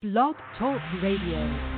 Blog Talk Radio.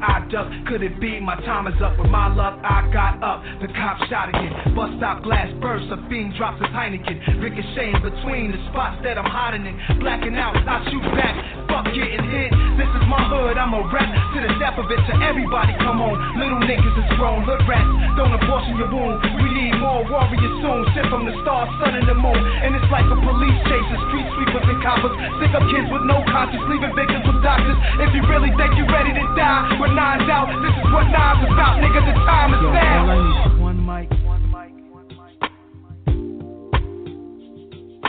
I duck, could it be my time is up? With my luck, I got up. The cop shot again. Bust stop glass burst, a fiend drops his Heineken. Ricocheting between the spots that I'm hiding in. Blacking out, I shoot back. Fuck getting hit. This is my hood, I'm a rap to the death of it. To everybody, come on. Little niggas is grown, hood rats. Don't abortion your wound. We need more warriors soon. Sent from the stars, sun, and the moon. And it's like a police chase, the street sweepers and coppers. Stick up kids with no conscience, leaving victims with doctors. If you really think you're ready to die, with nines out, this is what nines about, nigga. The time is Yo, now. all I need is one mic, one mic, one mic.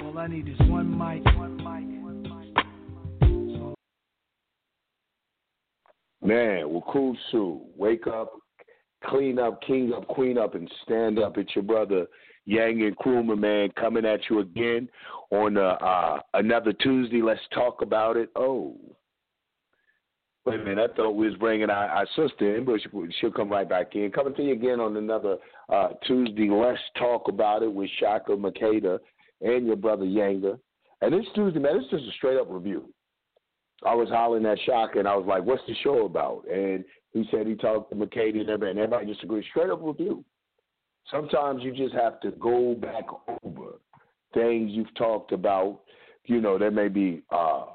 All I need is one mic, one mic, one mic. Man, Wakusu, wake up, clean up, king up, queen up, and stand up. It's your brother Yanga Nkrumah, man, coming at you again on uh, uh, another Tuesday. Let's talk about it. Oh, wait a minute. I thought we was bringing our, our sister in, but she, she'll come right back in. Coming to you again on another uh, Tuesday. Let's talk about it with Shaka Makeda and your brother Yanga. And this Tuesday, man, it's just a straight up review. I was hollering at Shaka, and I was like, "What's the show about?" And he said he talked to Makeda and everybody, and everybody just agreed. Straight up review. Sometimes you just have to go back over things you've talked about. You know, there may be uh,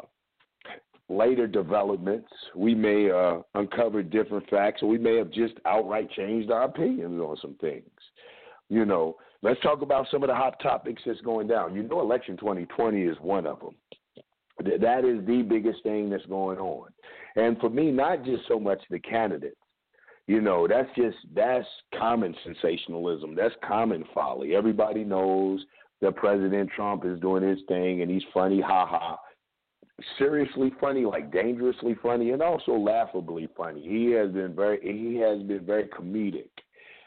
later developments. We may uh, uncover different facts, or we may have just outright changed our opinions on some things. You know, let's talk about some of the hot topics that's going down. You know, election 2020 is one of them. That is the biggest thing that's going on. And for me, not just so much the candidates. You know, that's just that's common sensationalism. That's common folly. Everybody knows that President Trump is doing his thing and he's funny, ha ha. Seriously funny, like dangerously funny, and also laughably funny. He has been very he has been very comedic.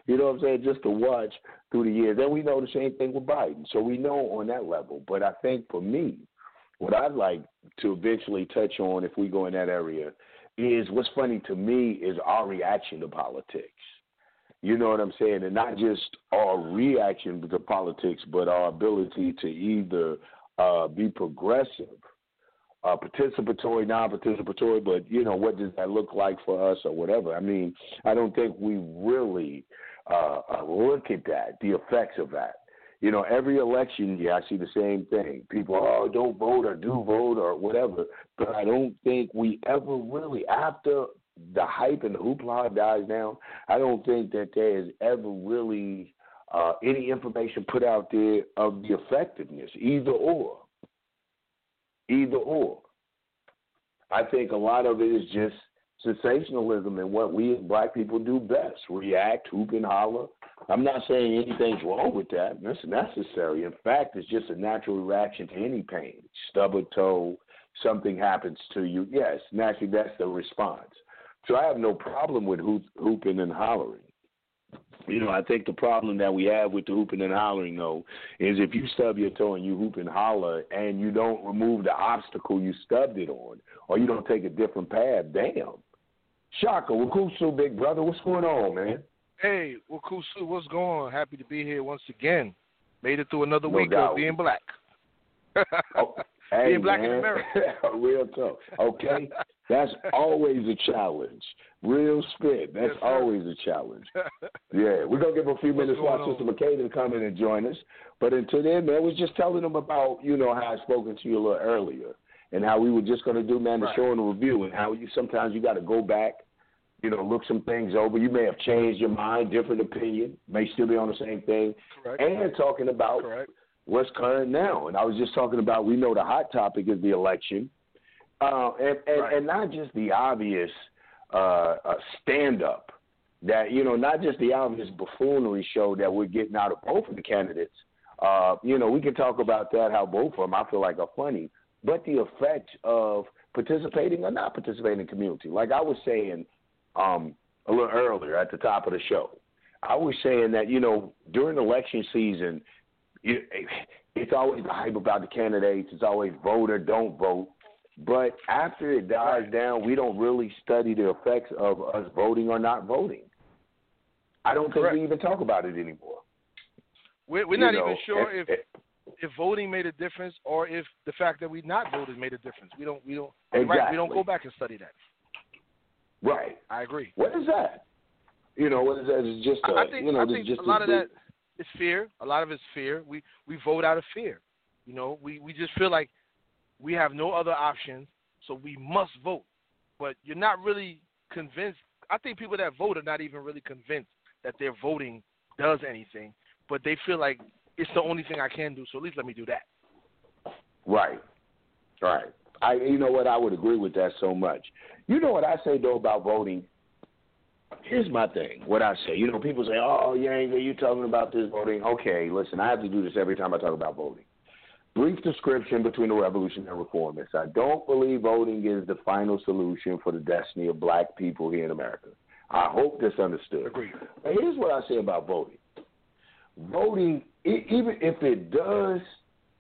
You know what I'm saying? Just to watch through the years. And we know the same thing with Biden. So we know on that level. But I think for me, what I'd like to eventually touch on if we go in that area is what's funny to me is our reaction to politics. You know what I'm saying? And not just our reaction to politics, but our ability to either uh, be progressive, uh, participatory, non-participatory, but you know what does that look like for us or whatever. I mean, I don't think we really uh, uh, look at that, the effects of that. You know, every election year I see the same thing. People, oh, don't vote or do vote or whatever. But I don't think we ever really, after the hype and the hoopla dies down, I don't think that there is ever really uh, any information put out there of the effectiveness, either or. Either or. I think a lot of it is just sensationalism and what we as black people do best react, hoop, and holler. I'm not saying anything's wrong with that. That's necessary. In fact, it's just a natural reaction to any pain. Stub a toe, something happens to you. Yes, naturally, that's the response. So I have no problem with hoop, hooping and hollering. You know, I think the problem that we have with the hooping and hollering, though, is if you stub your toe and you hoop and holler and you don't remove the obstacle you stubbed it on, or you don't take a different path, damn. Shaka, Wakusu, big brother, what's going on, man? Hey, Wakusu, what's going on? Happy to be here once again. Made it through another No week doubt. of being black. Oh, hey, being black in. America. Real tough. Okay, that's always a challenge. Real spit. That's Yes, always a challenge. Yeah, we're gonna give a few minutes our sister? Makeda to come in and join us. But until then, man, was just telling them about you know how I spoken to you a little earlier, and how we were just gonna do man the Right. show and the review, and how you sometimes you got to go back, you know, look some things over. You may have changed your mind, different opinion, may still be on the same thing, Correct. and talking about Correct. what's current now. And I was just talking about we know the hot topic is the election, uh, and and, Right. and not just the obvious uh, uh, stand up that you know not just the obvious buffoonery show that we're getting out of both of the candidates. Uh, you know, we can talk about that how both of them I feel like are funny, but the effect of participating or not participating in community. Like I was saying um, a little earlier at the top of the show, I was saying that you know during election season, it, it's always the hype about the candidates. It's always vote or don't vote. But after it dies down, we don't really study the effects of us voting or not voting. I don't Correct. think we even talk about it anymore. We're, we're not know, even sure and- if if voting made a difference or if the fact that we not voted made a difference. We don't we don't you're right. We don't go back and study that. right. I agree. What is that? You know, what is that? It's just a, I think you know, I think just a lot of that is fear. A lot of it's fear. We we vote out of fear. You know, we we just feel like we have no other options, so we must vote. But you're not really convinced. I think people that vote are not even really convinced that their voting does anything, but they feel like it's the only thing I can do. So at least let me do that. Right. Right. I you know what I would agree with that so much. You know what I say though about voting? Here's my thing. What I say, you know, people say, "Oh, are you talking about this voting?" Okay, listen, I have to do this every time I talk about voting. Brief description between the revolution and reformists. I don't believe voting is the final solution for the destiny of black people here in America. I hope that's understood. Agreed. But here's what I say about voting. Voting, even if it does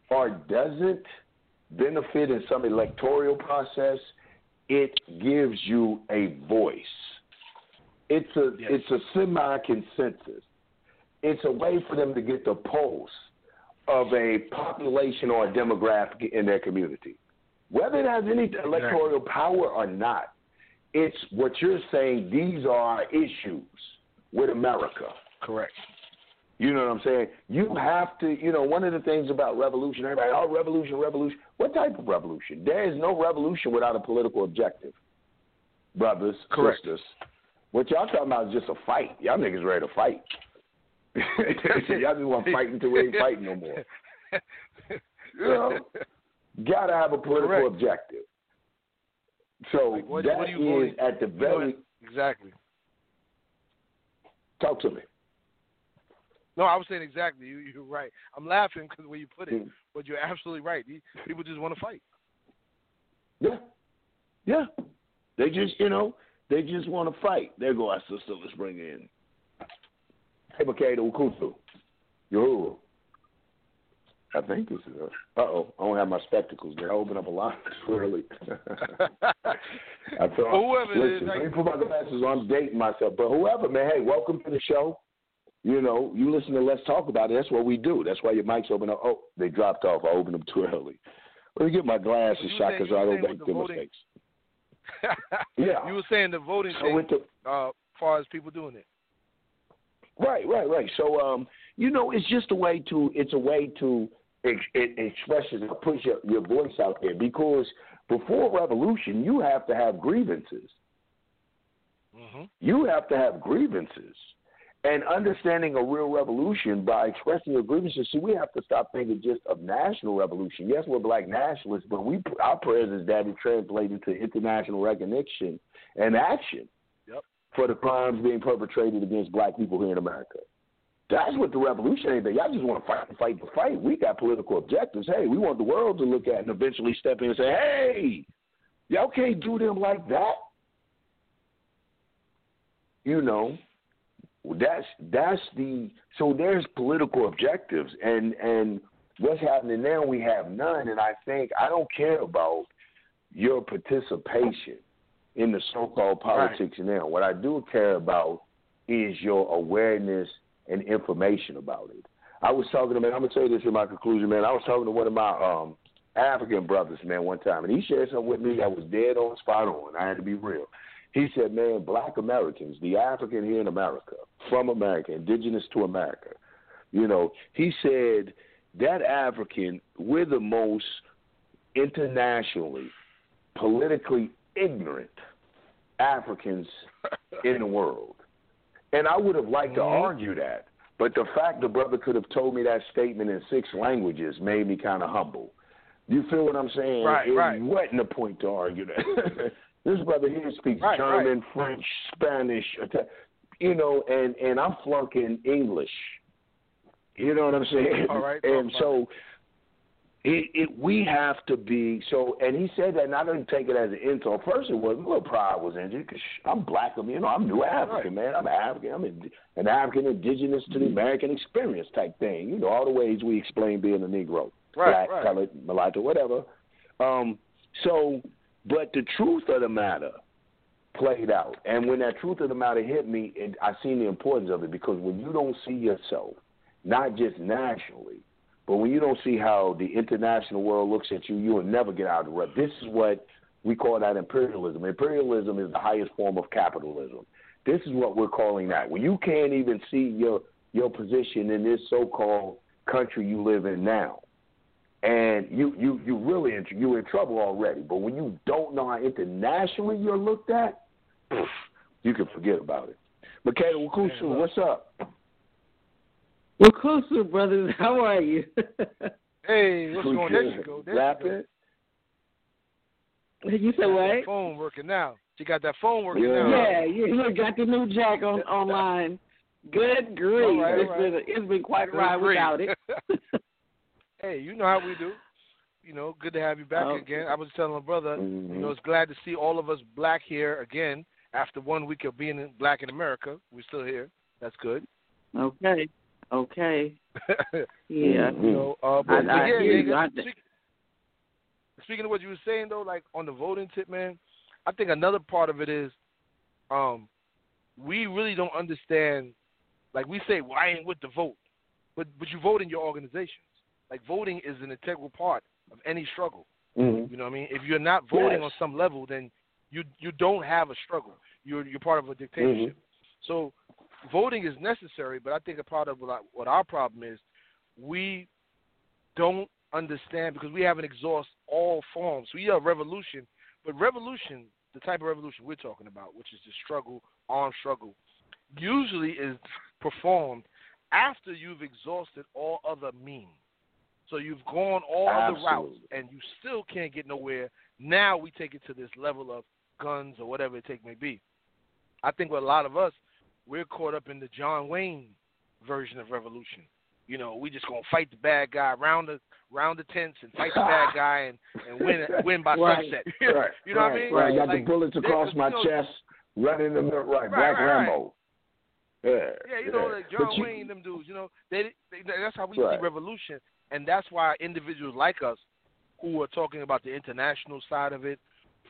or doesn't benefit in some electoral process, it gives you a voice. It's a Yes. it's a semi consensus. It's a way for them to get the pulse of a population or a demographic in their community. Whether it has any electoral power or not, it's what you're saying, these are issues with America. Correct. You know what I'm saying? You have to, you know, one of the things about revolution, everybody, oh, revolution, revolution. What type of revolution? There is no revolution without a political objective, brothers, Correct. sisters. What y'all talking about is just a fight. Y'all niggas ready to fight. Y'all just want to fight until we ain't fighting no more. You know, gotta have a political Correct. objective. So Like, what- that what are you is voting- at the very. exactly. Talk to me. No, I was saying exactly. You, you're right. I'm laughing because where you put it, Mm. but you're absolutely right. People just want to fight. Yeah. Yeah. They just, you know, they just want to fight. There go our sister. Let's bring her Makeda Ukutu. Yo. I think this is. Uh oh. I don't have my spectacles. They open up a lot too early. I thought, Well, whoever listen, let me put my glasses on. I'm dating myself. But whoever, man, hey, welcome to the show. You know, you listen to Let's Talk About It. That's what we do. That's why your mics open up. Oh, they dropped off. I opened them too early. Let me get my glasses shot because I don't make the mistakes. Yeah. You were saying the voting So thing, the uh, as far as people doing it. Right, right, right. So um, you know, it's just a way to it's a way to ex- it express yourself, push your, your voice out there because before revolution, you have to have grievances. hmm You have to have grievances. And understanding a real revolution by expressing your grievances. See, we have to stop thinking just of national revolution. Yes, we're black nationalists, but we our prayers is that it translates into international recognition and action. For the crimes being perpetrated against black people here in America. That's what the revolution is. Y'all just want to fight and fight to fight. We got political objectives. Hey, we want the world to look at and eventually step in and say, hey, y'all can't do them like that. You know, that's that's the so there's political objectives and and what's happening now we have none and I think I don't care about your participation in the so-called politics now. What I do care about is your awareness and information about it. I was talking to man. I'm gonna tell you this in my conclusion, man. I was talking to one of my um African brothers, man, one time, and he shared something with me that was dead on, spot on. I had to be real. He said, man, black Americans, the African here in America, from America, indigenous to America, you know, he said that African, we're the most internationally, politically ignorant Africans in the world. And I would have liked to Mhm. argue that. But the fact the brother could have told me that statement in six languages made me kind of humble. You feel what I'm saying? Right, it right. wasn't a point to argue that. this brother here speaks Right, German, right. French, Spanish, you know, and and I'm flunking English. You know what I'm saying? All right, and so it, it we have to be so. And he said that, and I didn't take it as an insult. First, it was a little pride was injured because I'm black. I mean, you know, I'm New African, man. I'm African. I'm an, an African indigenous to the American experience type thing. You know, all the ways we explain being a Negro, Right, black, right. colored, mulatto, whatever. Um, so, but the truth of the matter played out, and when that truth of the matter hit me, it, I seen the importance of it because when you don't see yourself, not just nationally, but when you don't see how the international world looks at you, you will never get out of the rut. This is what we call that imperialism. Imperialism is the highest form of capitalism. This is what we're calling that. When you can't even see your your position in this so-called country you live in now, and you you you really in, you in trouble already. But when you don't know how internationally you're looked at, you can forget about it. Michaela Wakusu, what's up? Well, closer, brothers, how are you? Hey, what's We going? There you go. There you go. You said Got what? phone working now. She got that phone working Yeah. now. Yeah, you, you got the new jack on online. Good grief! All right, it's, been it's been quite a ride grief. without it. hey, you know how we do. You know, good to have you back Okay. again. I was telling my brother, Mhm. you know, it's glad to see all of us black here again after one week of being black in America. We're still here. That's good. okay, okay, yeah. Know, uh, but, I- but I yeah, hear yeah, you. Speaking of what you were saying though, like on the voting tip, man, I think another part of it is, um, we really don't understand. Like we say, well, I ain't with the vote, but but you vote in your organizations. Like voting is an integral part of any struggle. Mhm. You know what I mean? If you're not voting Yes. on some level, then you you don't have a struggle. You're you're part of a dictatorship. So voting is necessary, but I think a part of what, I- what our problem is, we don't understand because we haven't exhausted all forms. We have revolution, but revolution, the type of revolution we're talking about, which is the struggle, armed struggle, usually is performed after you've exhausted all other means. So you've gone all other routes and you still can't get nowhere. Now we take it to this level of guns or whatever it take may be. I think what a lot of us, we're caught up in the John Wayne version of revolution. You know, we just gonna fight the bad guy round the round the tents and fight the bad guy and, and win win by Right. sunset. Right. you know right, what I mean? Right. Got Like, the bullets across my know- chest, running in the right. Right, Black right. Rambo. Yeah. Yeah, you know, like John you- Wayne, them dudes. You know, they, they that's how we see revolution, and that's why individuals like us, who are talking about the international side of it,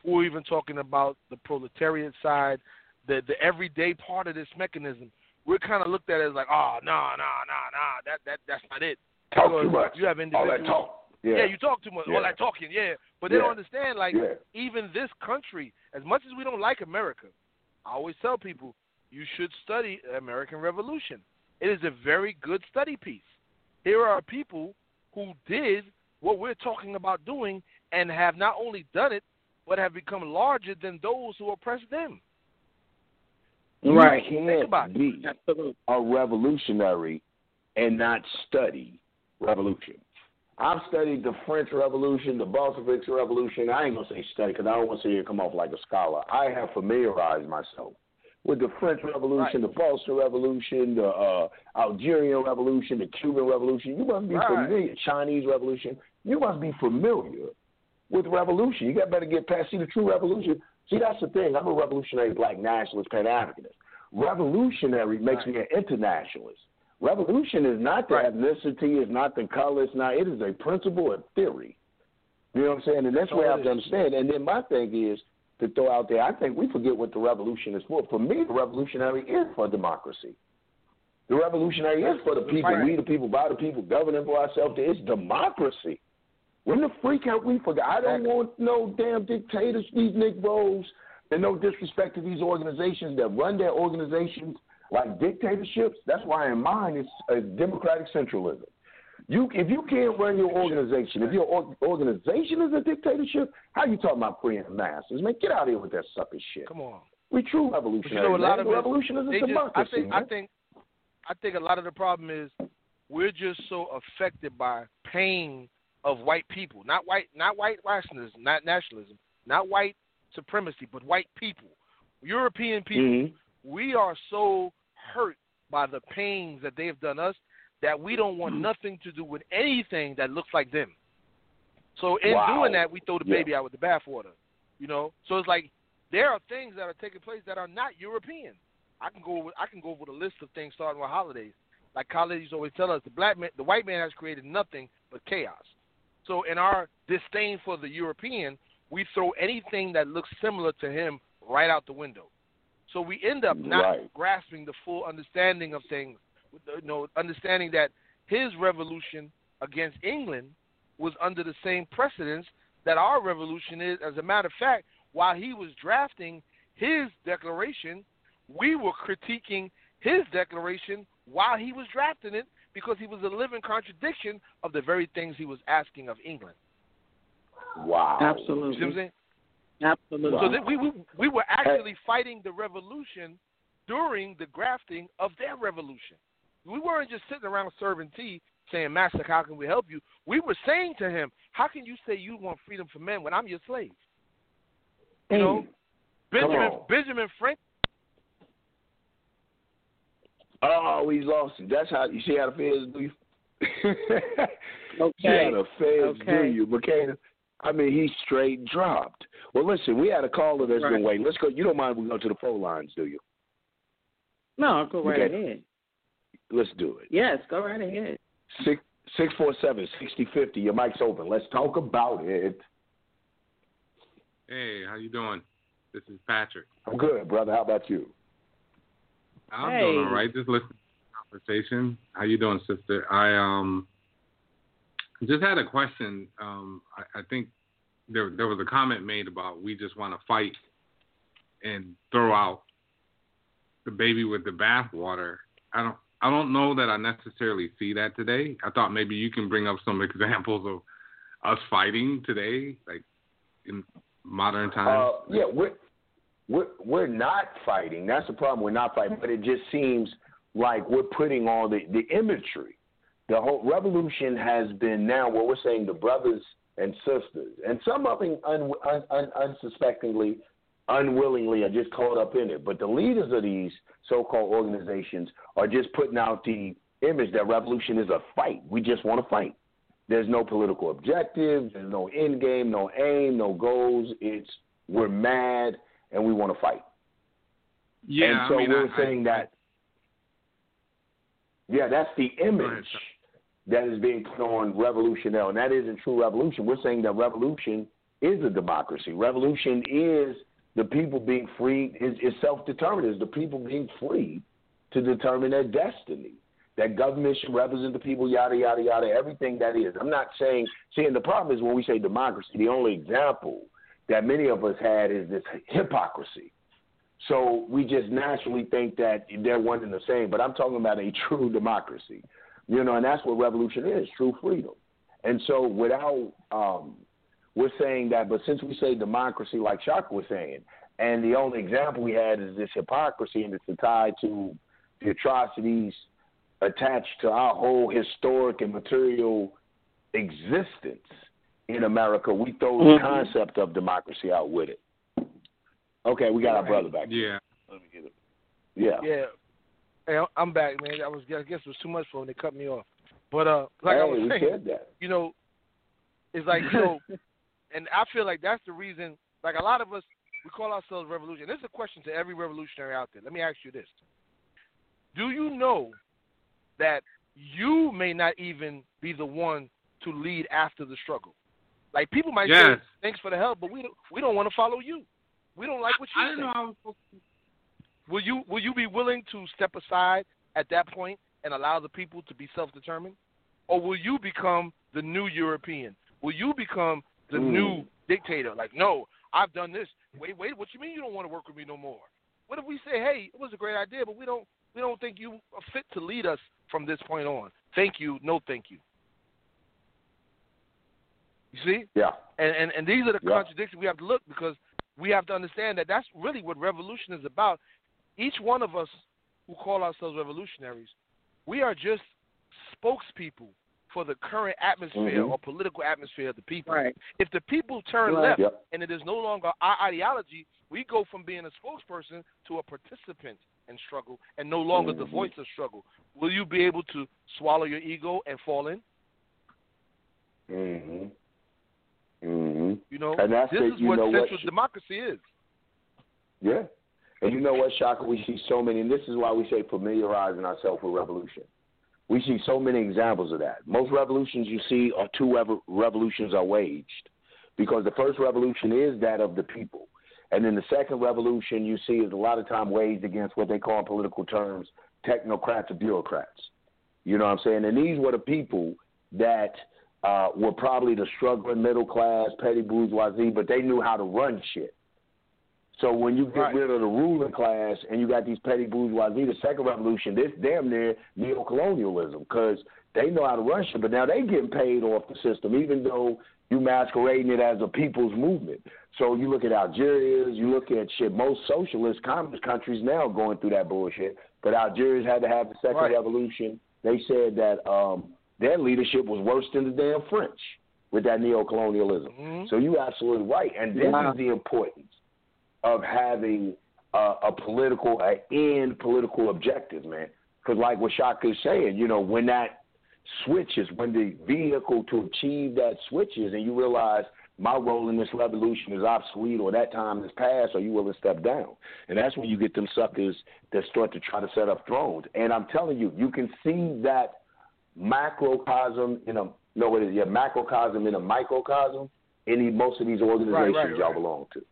who are even talking about the proletariat side, the the everyday part of this mechanism, we're kind of looked at as like, oh, no, no, no, no, that that that's not it. Talk Because too much. You have All that talk. Yeah. Yeah, you talk too much. Yeah. All that talking, yeah. But they Yeah. don't understand, like, Yeah. even this country, as much as we don't like America, I always tell people, you should study American Revolution. It is a very good study piece. Here are people who did what we're talking about doing and have not only done it, but have become larger than those who oppressed them. You Right. Can't be Absolutely. a revolutionary and not study revolution. I've studied the French Revolution, the Bolshevik Revolution. I ain't gonna say study because I don't want to see you come off like a scholar. I have familiarized myself with the French Revolution, the Bolshevik Revolution, the uh, Algerian Revolution, the Cuban Revolution. You must be Right. familiar. Chinese Revolution. You must be familiar with revolution. You got better get past. See the true revolution. See that's the thing. I'm a revolutionary black nationalist, Pan Africanist. Revolutionary makes me an internationalist. Revolution is not the Right. ethnicity, is not the color, it's not. It is a principle, a theory. You know what I'm saying? And that's That's what I have to understand. And then my thing is to throw out there. I think we forget what the revolution is for. For me, the revolutionary is for democracy. The revolutionary is for the people. Right. We the people, by the people, governing for ourselves. It's democracy. When the freak out we forgot? I don't want no damn dictators, these Negroes, and no disrespect to these organizations that run their organizations like dictatorships. That's why in mine it's a democratic centralism. You, if you can't run your organization, if your or- organization is a dictatorship, how you talking about freeing the masses? Man, get out of here with that sucker shit. Come on. We true But you know, a lot man. of revolution is a just, I democracy. think, I think, I think a lot of the problem is we're just so affected by pain of white people, not white, not white nationalism, not nationalism, not white supremacy, but white people, European people. Mhm. We are so hurt by the pains that they have done us that we don't want nothing to do with anything that looks like them. So in Wow. doing that, we throw the Yeah. baby out with the bathwater. You know, so it's like there are things that are taking place that are not European. I can go over, I can go over the list of things starting with holidays. Like colleagues always tell us, the black man, the white man has created nothing but chaos. So in our disdain for the European, we throw anything that looks similar to him right out the window. So we end up not Right. grasping the full understanding of things. You know, understanding that his revolution against England was under the same precedence that our revolution is. As a matter of fact, while he was drafting his declaration, we were critiquing his declaration while he was drafting it because he was a living contradiction of the very things he was asking of England. Wow. You see what I'm Absolutely. saying? Absolutely. So that we, we we were actually fighting the revolution during the grafting of their revolution. We weren't just sitting around serving tea saying, "Master, how can we help you?" We were saying to him, "How can you say you want freedom for men when I'm your slave?" You know, Benjamin. Benjamin Franklin. Oh, he's lost it. That's how you see how the feds do you. Okay. See how the feds do Okay. you, McCain. I mean, he straight dropped. Well, listen, we had a caller that's been waiting. Let's go. You don't mind if we go to the phone lines, do you? No, go right Okay. ahead. Let's do it. Yes, go right ahead. Six six four seven sixty fifty. Your mic's open. Let's talk about it. Hey, how you doing? This is Patrick. I'm good, brother. How about you? I'm Hey. doing all right. Just listening to the conversation. How you doing, sister? I um just had a question. Um, I, I think there there was a comment made about we just want to fight and throw out the baby with the bathwater. I don't I don't know that I necessarily see that today. I thought maybe you can bring up some examples of us fighting today, like in modern times. Uh, yeah, we're we're we're not fighting. That's the problem. We're not fighting, but it just seems like we're putting all the the imagery. The whole revolution has been now what we're saying. The brothers and sisters, and some of them un, un, un, unsuspectingly, unwillingly, are just caught up in it. But the leaders of these so-called organizations are just putting out the image that revolution is a fight. We just want to fight. There's no political objective. There's no end game, no aim, no goals. It's we're mad and we want to fight. yeah, and so I mean, we're I, saying I, that. Yeah, that's the image that is being put on revolution now, and that isn't true revolution. We're saying that revolution is a democracy. Revolution is the people being free. Is, is self-determined. Is the people being free to determine their destiny. That government should represent the people. Yada yada yada. Everything that is. I'm not saying. Seeing the problem is when we say democracy. The only example that many of us had is this hypocrisy. So we just naturally think that they're one and the same. But I'm talking about a true democracy, you know, and that's what revolution is: true freedom. And so without, um, we're saying that. But since we say democracy, like Shaka was saying, and the only example we had is this hypocrisy, and it's tied to the atrocities attached to our whole historic and material existence in America. We throw the Mhm. concept of democracy out with it. Okay, we got our brother back. yeah. Let me get it. Yeah. Yeah. Hey, I'm back, man. I was I guess it was too much for them. They cut me off. But uh, like I was we saying, said that. you know, it's like you know, and I feel like that's the reason. Like a lot of us, we call ourselves revolution. This is a question to every revolutionary out there. Let me ask you this: Do you know that you may not even be the one to lead after the struggle? Like people might Yes. say, "Thanks for the help," but we don't, we don't want to follow you. We don't like what you I didn't know I was supposed to Will you will you be willing to step aside at that point and allow the people to be self determined? Or will you become the new European? Will you become the Mm. new dictator? Like, no, I've done this. Wait, wait, what you mean you don't want to work with me no more? What if we say, hey, it was a great idea, but we don't we don't think you are fit to lead us from this point on. Thank you, no thank you. You see? Yeah. And, and and these are the Yeah. contradictions we have to look because we have to understand that that's really what revolution is about. Each one of us who call ourselves revolutionaries We are just spokespeople for the current atmosphere Mhm. or political atmosphere of the people. Right. If the people turn Right. left Yep. and it is no longer our ideology, we go from being a spokesperson to a participant in struggle and no longer the Mhm. voice of struggle. Will you be able to swallow your ego and fall in? Mhm. Mhm. You know, And that's this it, is what what, central Sh- democracy is. Yeah. And you know what, Shaka? We see so many, and this is why we say familiarizing ourselves with revolution. We see so many examples of that. Most revolutions you see are two rev- revolutions are waged because the first revolution is that of the people. And then the second revolution you see is a lot of time waged against what they call in political terms technocrats or bureaucrats. You know what I'm saying? And these were the people that uh, were probably the struggling middle class, petty bourgeoisie, but they knew how to run shit. So when you get Right. rid of the ruling class and you got these petty bourgeoisie, the second revolution, this damn near neocolonialism because they know how to run shit, but now they getting paid off the system, even though you masquerading it as a people's movement. So you look at Algeria, you look at shit. Most socialist communist countries now going through that bullshit, but Algerians had to have the second Right. revolution. They said that um, their leadership was worse than the damn French with that neocolonialism. Mhm. So you're absolutely right, and this Wow. is the importance of having uh, a political, a end political objective, man. Because like what Shaka is saying, you know, when that switches, when the vehicle to achieve that switches, and you realize my role in this revolution is obsolete, or that time has passed, or you will step down, and that's when you get them suckers that start to try to set up thrones. And I'm telling you, you can see that macrocosm in a no, what is it? Yeah, macrocosm in a microcosm the, most of these organizations right, y'all belong to.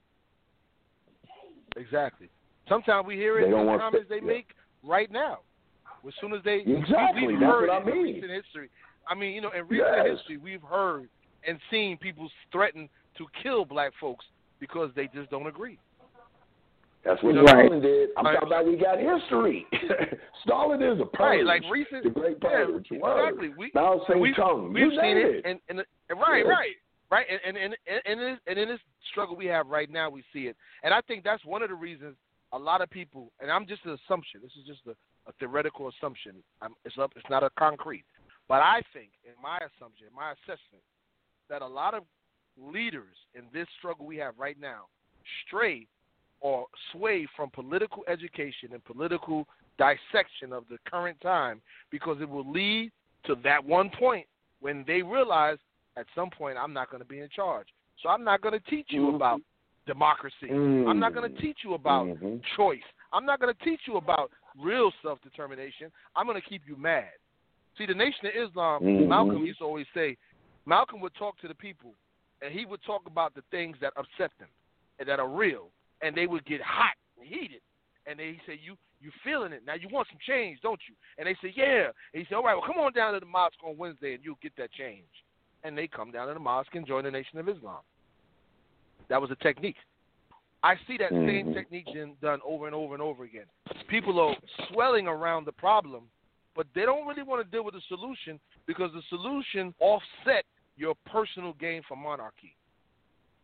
Exactly. Sometimes we hear it They in the comments they yeah. make right now. As soon as they Exactly, we, we've that's heard what I mean. in recent history. I mean, you know, in recent Yes. history, we've heard and seen people threaten to kill black folks because they just don't agree. That's what Right. Stalin did. I'm Right. talking about we got history. Stalin is a purge. Right, like recent, the great yeah, purge. Word. exactly. We Mao we've, Zedong. we've you seen name it, and, and and right, Yeah. right, right, and and and and, and, in, and in this struggle we have right now, we see it, and I think that's one of the reasons a lot of people, and I'm just an assumption. This is just a, a theoretical assumption. I'm, it's up. It's not a concrete, but I think, in my assumption, in my assessment, that a lot of leaders in this struggle we have right now stray or sway from political education and political dissection of the current time because it will lead to that one point when they realize at some point I'm not going to be in charge. So I'm not going to teach you Mhm. about democracy. I'm not going to Mm. teach you about Mhm. choice. I'm not going to teach you about real self determination. I'm going to keep you mad. See, the Nation of Islam, Mhm. Malcolm used to always say, Malcolm would talk to the people, and he would talk about the things that upset them and that are real, and they would get hot and heated. And they he said, "You you feeling it now? You want some change, don't you?" And they say, "Yeah." And he said, "All right, well, come on down to the mosque on Wednesday, and you'll get that change." And they come down to the mosque and join the Nation of Islam. That was a technique. I see that same Mhm. technique done over and over and over again. People are swelling around the problem, but they don't really want to deal with the solution because the solution offset your personal gain for monarchy,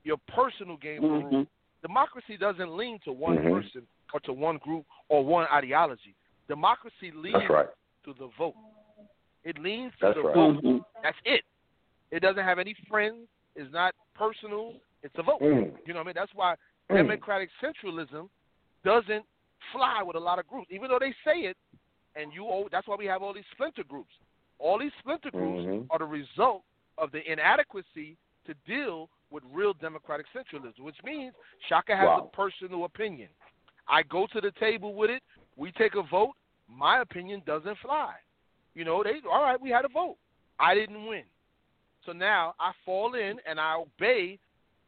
your personal gain for rule. Democracy doesn't lean to one Mhm. person or to one group or one ideology. Democracy leans right. to the vote. It leans to That's the right. vote. Mhm. That's it. It doesn't have any friends. It's not personal. It's a vote. Mm. You know what I mean? That's why Mm. democratic centralism doesn't fly with a lot of groups, even though they say it. And you, al- that's why we have all these splinter groups. All these splinter groups Mhm. are the result of the inadequacy to deal with real democratic centralism, which means Shaka has Wow. a personal opinion. I go to the table with it. We take a vote. My opinion doesn't fly. You know, they all right. We had a vote. I didn't win. So now I fall in and I obey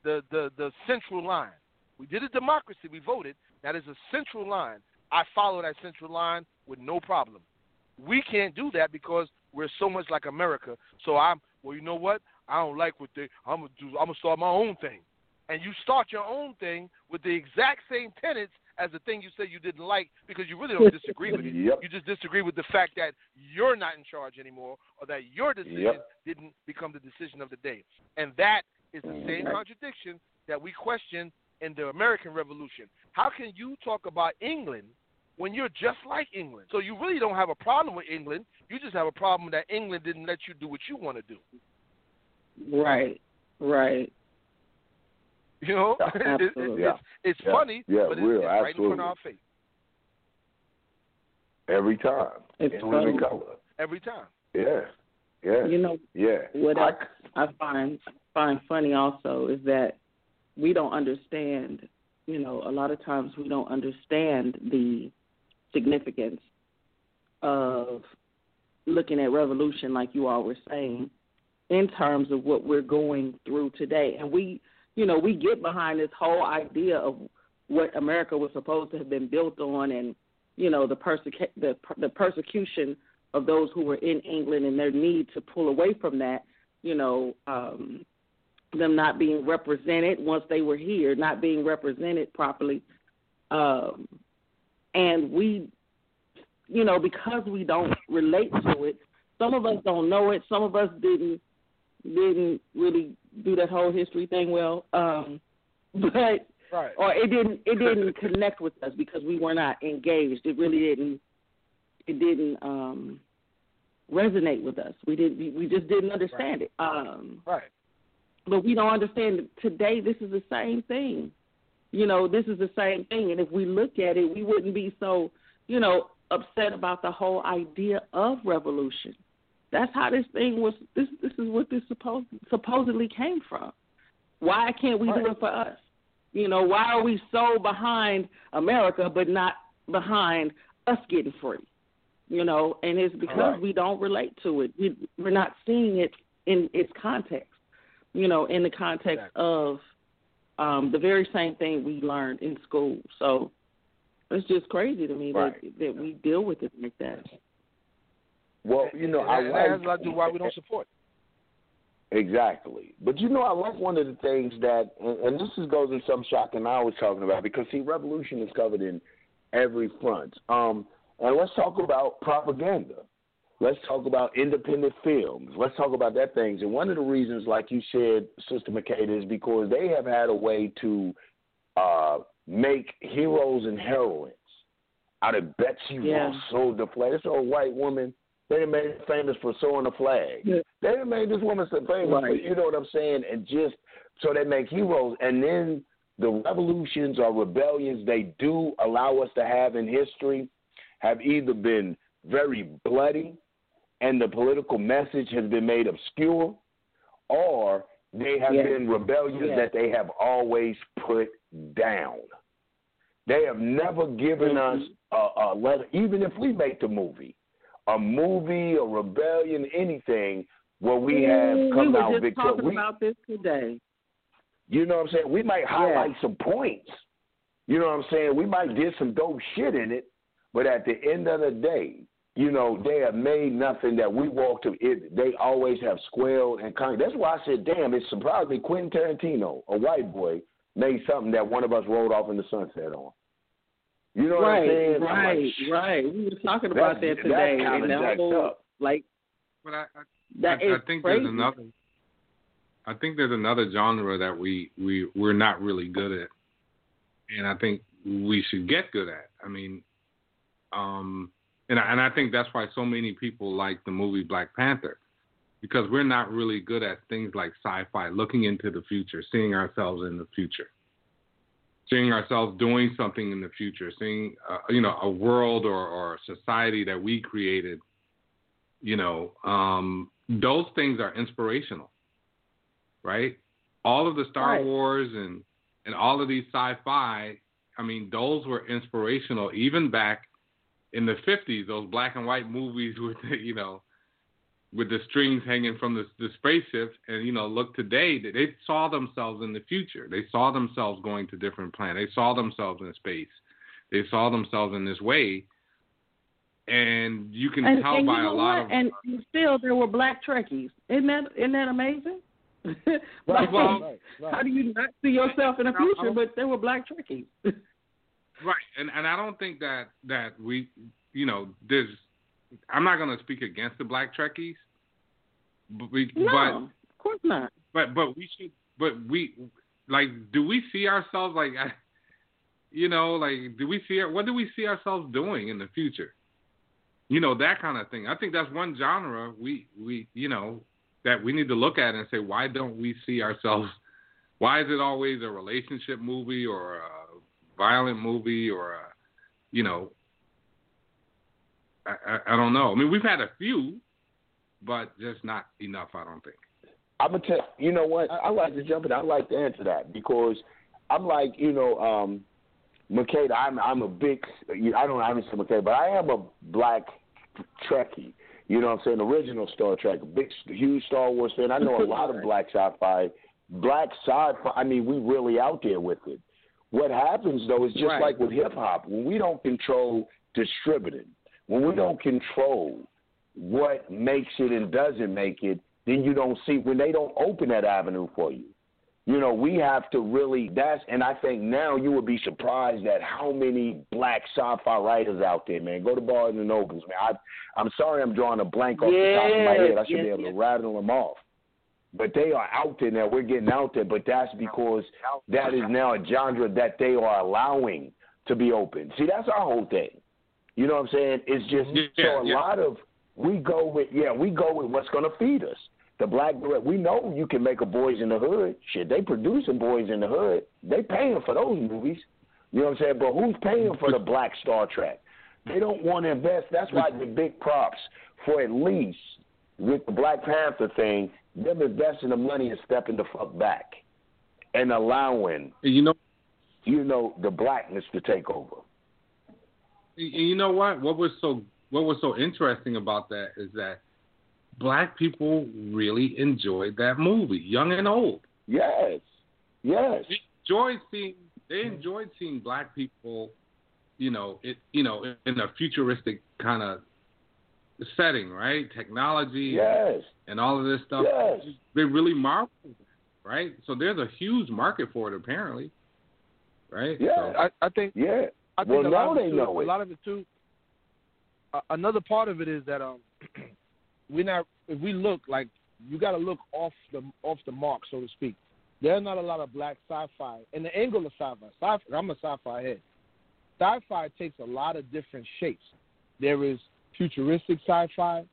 the, the, the central line. We did a democracy. We voted. That is a central line. I follow that central line with no problem. We can't do that because we're so much like America. So I'm well. You know what? I don't like what they. I'm gonna do. I'm gonna start my own thing. And you start your own thing with the exact same tenets as the thing you said you didn't like because you really don't disagree with it. Yep. You just disagree with the fact that you're not in charge anymore or that your decision Yep. didn't become the decision of the day. And that is the same contradiction that we question in the American Revolution. How can you talk about England when you're just like England. So you really don't have a problem with England. You just have a problem that England didn't let you do what you want to do. Right. Right. You know, Yeah, It- it- absolutely. it's, it's Yeah. funny, Yeah, but it's, real, it's right in front of our face Every time. It's in living funny. color. every time. Yeah. Yeah. You know yeah. what I, else I find find funny also is that we don't understand. You know, a lot of times we don't understand the significance of looking at revolution, like you all were saying, in terms of what we're going through today. And we, you know, we get behind this whole idea of what America was supposed to have been built on, and you know, the persecu- the the persecution of those who were in England and their need to pull away from that, you know, um, them not being represented once they were here, not being represented properly. Um, and we, you know, because we don't relate to it, some of us don't know it. Some of us didn't didn't really do that whole history thing well. Um, but Right. or it didn't it didn't connect with us because we were not engaged. It really didn't it didn't um resonate with us. We didn't we- we just didn't understand it. Um Right. but we don't understand today this is the same thing. You know, this is the same thing and if we look at it we wouldn't be so, you know, upset about the whole idea of revolution. That's how this thing was this this is what this supposed supposedly came from. Why can't we do it for us? You know, why are we so behind America but not behind us getting free? You know, and it's because Right. we don't relate to it. We, we're not seeing it in its context. You know, in the context Exactly. of um, the very same thing we learned in school. So it's just crazy to me Right. that that we deal with it like that. Well, you know, And I like that has a lot to do why we don't support. Exactly. But you know, I like one of the things that, and, and this is, goes in some shock and I was talking about because see, revolution is covered in every front. Um, and let's talk about propaganda. Let's talk about independent films. Let's talk about that things. And one of the reasons, like you said, Sister Makeda, is because they have had a way to uh, make heroes and heroines out of Betsy Yeah. Ross sold the flag. This old white woman, they made her famous for sewing a flag. Yeah. They made this woman so famous, for, Right. you know what I'm saying? And just so they make heroes. And then the revolutions or rebellions they do allow us to have in history have either been very bloody and the political message has been made obscure, or they have been rebellions that they have always put down. They have never given Mhm. us a, a letter, even if we make the movie, a movie, a rebellion, anything where we mm, have Ooh, come we out just victorious. talking about this today. You know what I'm saying? We might highlight some points. You know what I'm saying? We might get some dope shit in it, but at the end of the day, you know, they have made nothing that we walk to. It, they always have squealed and kind. That's why I said, damn, it surprised me. Quentin Tarantino, a white boy, made something that one of us rolled off in the sunset on. You know what I'm right, saying? I'm right, like, right. We were talking about That's- that today, that's kinda and the jacked whole up. like But I, I, that I, is I think crazy. there's another. I think there's another genre that we we we're not really good at, and I think we should get good at. I mean, um, and I, and I think that's why so many people like the movie Black Panther, because we're not really good at things like sci-fi, looking into the future, seeing ourselves in the future, seeing ourselves doing something in the future, seeing uh, you know a world or or a society that we created you know, um, those things are inspirational, right? All of the Star Right. Wars and and all of these sci-fi, I mean, those were inspirational even back in the '50s. Those black and white movies with you know, with the strings hanging from the, the spaceships, and you know, look today, they they saw themselves in the future. They saw themselves going to different planets. They saw themselves in space. They saw themselves in this way and you can and, tell and by you know a lot what? of and still there were black Trekkies. Isn't that isn't that amazing? like, well, right, how do you not see yourself in the future? But there were black Trekkies. right and and i don't think that that we you know there's i'm not going to speak against the black trekkies but we no, of course not. but but but we should but we like do we see ourselves like You know, like, do we see what do we see ourselves doing in the future? You know, that kind of thing. I think that's one genre we we you know that we need to look at and say, why don't we see ourselves? Why is it always a relationship movie or a violent movie or a, you know, I, I, I don't know. I mean, we've had a few, but just not enough. I don't think. I'm gonna tell you know what I, I like to jump in. I like to answer that because I'm like you know, um, Makeda. I'm I'm a big. I don't I haven't Makeda, but I am a black Trekkie. You know what I'm saying? Original Star Trek, big, huge Star Wars fan. I know a lot of black sci-fi. Black sci-fi. I mean, we really out there with it. What happens though is just Right. like with hip hop. When we don't control distributing, when we don't control what makes it and doesn't make it, then you don't see when they don't open that avenue for you. You know, we have to really that's and I think now you would be surprised at how many black sci-fi writers out there, man. Go to Barnes and Nobles, man. I I'm sorry I'm drawing a blank off the top of my head. I should be able yes. to rattle them off. But they are out there now. We're getting out there, but that's because that is now a genre that they are allowing to be open. See, that's our whole thing. You know what I'm saying? It's just Yeah, so a yeah. lot of we go with yeah, we go with what's gonna feed us. The black direct we know you can make a boys in the hood. Shit, they producing boys in the hood. They paying for those movies. You know what I'm saying? But who's paying for the black Star Trek? They don't want to invest. That's why the big props for at least with the Black Panther thing, them investing the money and stepping the fuck back and allowing, You know, you know, the blackness to take over. And you know what? What was so what was so interesting about that is that black people really enjoyed that movie, young and old. Yes. Yes. They enjoyed seeing they enjoyed seeing black people, you know, it you know, in a futuristic kind of setting, right? Technology Yes. and all of this stuff. Yes. They really marvel, right? So there's a huge market for it apparently. Right? Yeah. So- I, I think Yeah. I think Well, a lot now of it they too, know a it. lot of it too. Uh, another part of it is that um, we're not. If we look like you got to look off the off the mark, so to speak. There are not a lot of black sci-fi, and the angle of sci-fi. sci-fi I'm a sci-fi head. Sci-fi takes a lot of different shapes. There is futuristic sci-fi,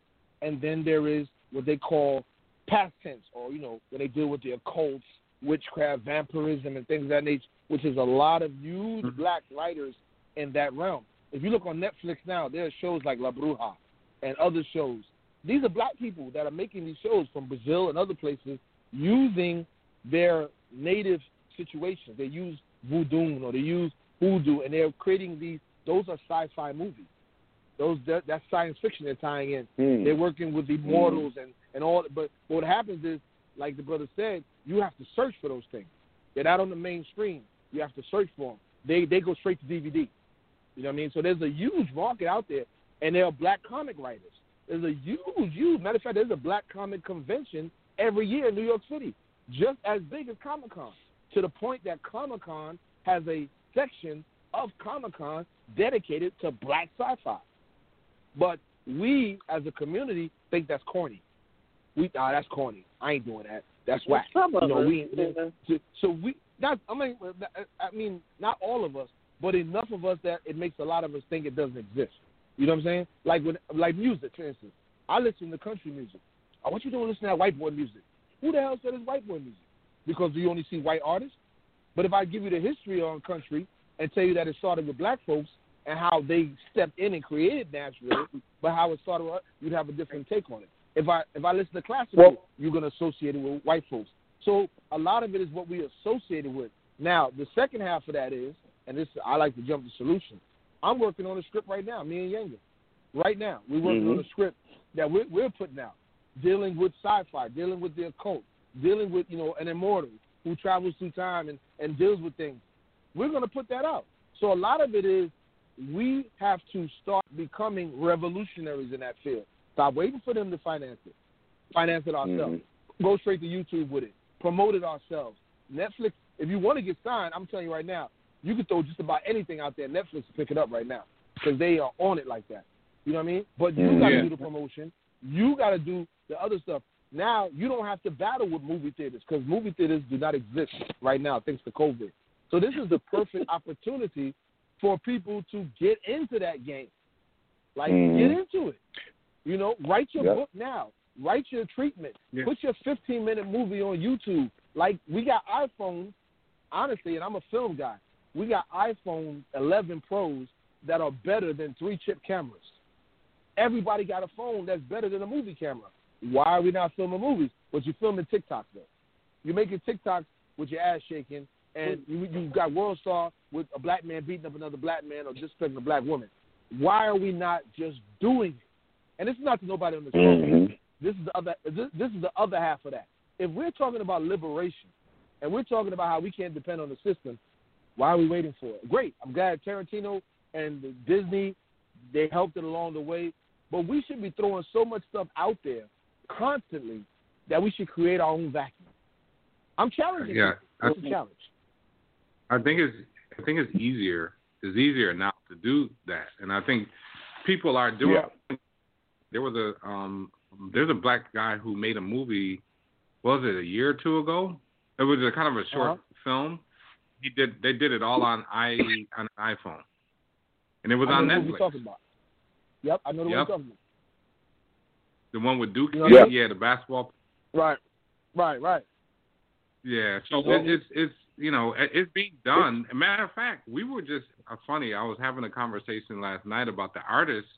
and then there is what they call past tense, or you know, when they deal with the occults, witchcraft, vampirism, and things of that nature, which is a lot of huge Mhm. black writers in that realm. If you look on Netflix now, there are shows like La Bruja and other shows. These are black people that are making these shows from Brazil and other places using their native situations. They use voodoo or they use hoodoo, and they're creating these. Those are sci-fi movies. Those that, that's science fiction they're tying in. Hmm. They're working with the immortals and and all. But what happens is, like the brother said, you have to search for those things. They're not on the mainstream. You have to search for them. They they go straight to DVD. You know what I mean? So there's a huge market out there, and there are black comic writers. There's a huge, huge matter of fact. There's a black comic convention every year in New York City, just as big as Comic Con. To the point that Comic Con has a section of Comic Con dedicated to black sci-fi. But we, as a community, think that's corny. We, ah, that's corny. I ain't doing that. That's whack. Some You know, we, yeah. so, so we. Not, I mean, I mean, not all of us, but enough of us that it makes a lot of us think it doesn't exist. You know what I'm saying? Like with like music, for instance. I listen to country music. I want you to listen to that white boy music. Who the hell said it's white boy music? Because you only see white artists. But if I give you the history on country and tell you that it started with black folks and how they stepped in and created Nashville, but how it started, with- you'd have a different take on it. If I if I listen to classical, Well- you're gonna associate it with white folks. So a lot of it is what we associated with. Now the second half of that is, and this I like to jump to solution. I'm working on a script right now, me and Yanga. Right now, we're working Mhm. on a script that we're, we're putting out, dealing with sci-fi, dealing with the occult, dealing with you know an immortal who travels through time and, and deals with things. We're going to put that out. So a lot of it is we have to start becoming revolutionaries in that field. Stop waiting for them to finance it. Finance it ourselves. Go straight to YouTube with it. Promote it ourselves. Netflix, if you want to get signed, I'm telling you right now, you can throw just about anything out there. Netflix will pick it up right now because they are on it like that. You know what I mean? But you Mhm. got to Yeah. do the promotion. You got to do the other stuff. Now you don't have to battle with movie theaters because movie theaters do not exist right now thanks to COVID. So this is the perfect opportunity for people to get into that game. Like Mhm. get into it. You know, write your Yep. book now. Write your treatment. Put your 15 minute movie on YouTube. Like we got iPhones, honestly, and I'm a film guy. We got iPhone 11 Pros that are better than three chip cameras. Everybody got a phone that's better than a movie camera. Why are we not filming movies? But you're filming TikToks though. You're making TikToks with your ass shaking, and you you got World Star with a black man beating up another black man or disrespecting a black woman. Why are we not just doing it? And this is not to nobody on the show. Mhm. This is the other. This, this is the other half of that. If we're talking about liberation, and we're talking about how we can't depend on the system, why are we waiting for it? Great. I'm glad Tarantino and Disney they helped it along the way, but we should be throwing so much stuff out there constantly that we should create our own vacuum. I'm challenging. Yeah. It's a challenge. I think it's I think it's easier. It's easier now to do that, and I think people are doing. There was a um, there's a black guy who made a movie. Was it a year or two ago? It was a kind of a short Uh-huh. film. He did. They did it all on i on an iPhone, and it was I on know Netflix. you're talking about. Yep, I know the one Yep. you're talking about. The one with Duke. Know yeah, yeah, the basketball Right, right, right. Yeah, so Well, it, it's it's you know it- it's being done. matter of fact, we were just uh, funny. I was having a conversation last night about the artists.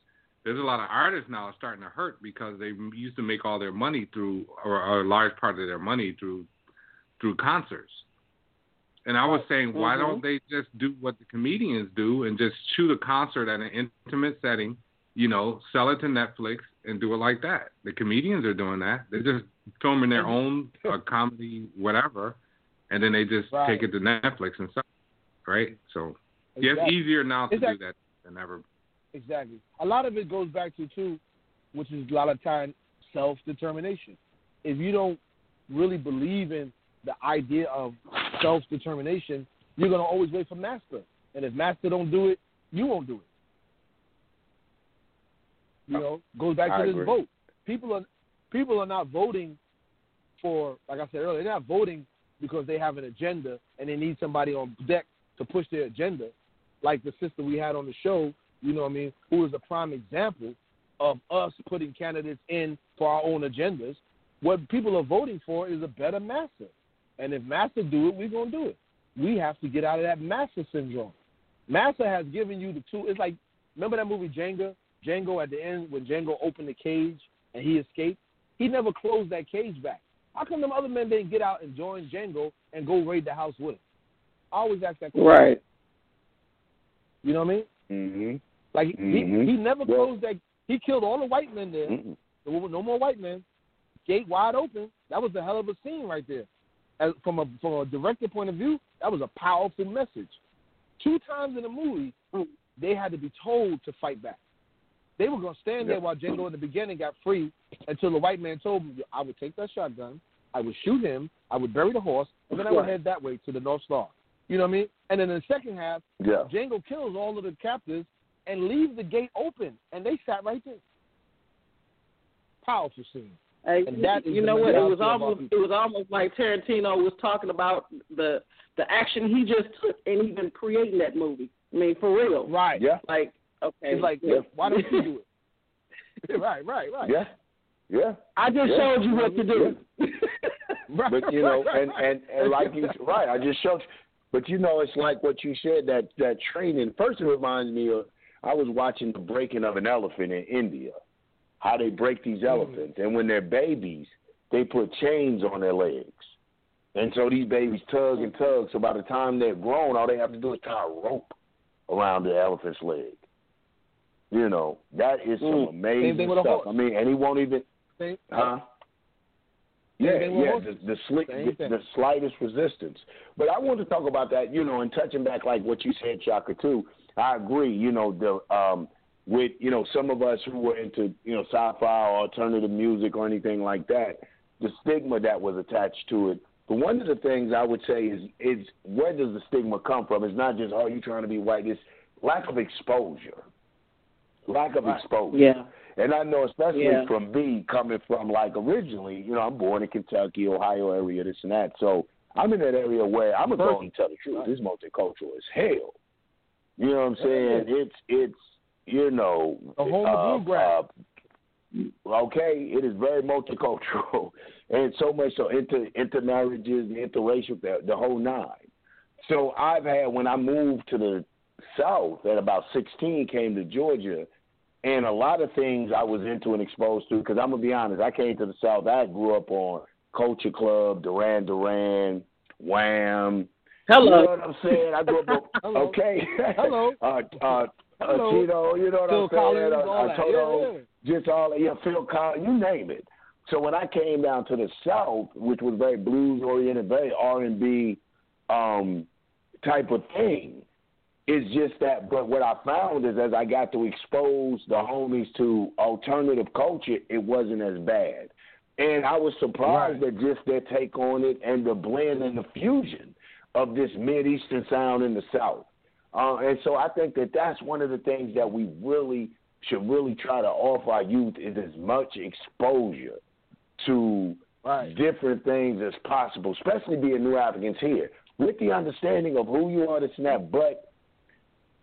There's a lot of artists now starting to hurt because they used to make all their money through, or, or a large part of their money through, through concerts. And I was saying, why Mhm. don't they just do what the comedians do and just shoot a concert at an intimate setting, you know, sell it to Netflix and do it like that? The comedians are doing that. They're just filming their own uh, comedy, whatever, and then they just Right. take it to Netflix and stuff, right? So yeah, it's easier now to Exactly. do that than ever. Exactly. A lot of it goes back to too, which is a lot of time self determination. If you don't really believe in the idea of self determination, you're gonna always wait for master. And if master don't do it, you won't do it. You know, goes back I to this agree. vote. People are people are not voting for like I said earlier, they're not voting because they have an agenda and they need somebody on deck to push their agenda. Like the sister we had on the show, you know what I mean, who is a prime example of us putting candidates in for our own agendas. What people are voting for is a better master. And if master do it, we're gonna do it. We have to get out of that master syndrome. Master has given you the tool. It's like remember that movie Django? Django at the end when Django opened the cage and he escaped. He never closed that cage back. How come them other men didn't get out and join Django and go raid the house with him? I always ask that question. Right. You know what I mean? Mm-hmm. Like Mhm. he he never closed that. He killed all the white men there. Mm-hmm. There were no more white men. Gate wide open. That was a hell of a scene right there. As, from a from a director point of view, that was a powerful message. Two times in the movie, they had to be told to fight back. They were gonna stand there while Django in the beginning got free until the white man told them, "I would take that shotgun, I would shoot him, I would bury the horse, and then I would head that way to the North Star." You know what I mean? And then in the second half, Yeah. Django kills all of the captives and leaves the gate open, and they sat right there. Powerful scene. Hey, And that is you know what? It was almost it was almost like Tarantino was talking about the the action he just took and even creating that movie. I mean, for real. Right. Yeah. Like, okay. It's like, yeah. why don't you do it? right, right, right. Yeah. Yeah. I just Yeah. showed you what to do. Right, But you know, right, and and and like you, right? I just showed. You, but you know, it's like what you said that that training. First, it reminds me of I was watching the breaking of an elephant in India. How they break these elephants, and when they're babies, they put chains on their legs, and so these babies tug and tug. So by the time they're grown, all they have to do is tie a rope around the elephant's leg. You know, that is some Mm. amazing thing with a stuff. I mean, and he won't even, Same- huh? Yeah, yeah, the the, the, the slightest resistance. But I wanted to talk about that, you know, and touching back like what you said, Shaka, too. I agree. You know, the um, with you know some of us who were into you know sci-fi or alternative music or anything like that, the stigma that was attached to it. But one of the things I would say is is where does the stigma come from? It's not just oh you trying to be white. It's lack of exposure. Lack of exposure. yeah. And I know, especially Yeah. from me, coming from like originally, you know, I'm born in Kentucky, Ohio area, this and that. So I'm in that area where I'm gonna go and tell the truth. It's multicultural as hell. You know what I'm saying? It's it's you know The home of bluegrass. uh, okay, it is very multicultural, and so much so inter intermarriages, interracial, the, the whole nine. So I've had when I moved to the South at about 16, came to Georgia, and a lot of things I was into and exposed to. Because I'm gonna be honest, I came to the South. I grew up on Culture Club, Duran Duran, Wham. Hello. You know what I'm saying? I grew up on, Hello. okay. Hello. uh, uh, Hello. Uh, Tito, you know what Phil I'm saying? Collins, uh, all that. Toto, Yeah, just all yeah, Phil Collins, you name it. So when I came down to the South, which was very blues oriented, very R and B um, type of thing, it's just that. But what I found is as I got to expose the homies to alternative culture, it wasn't as bad. And I was surprised at just their take on it and the blend and the fusion of this mid eastern sound in the South. Uh, and so I think that that's one of the things that we really should really try to offer our youth is as much exposure to Right. different things as possible, especially being new Africans here, with the understanding of who you are, this and that. But,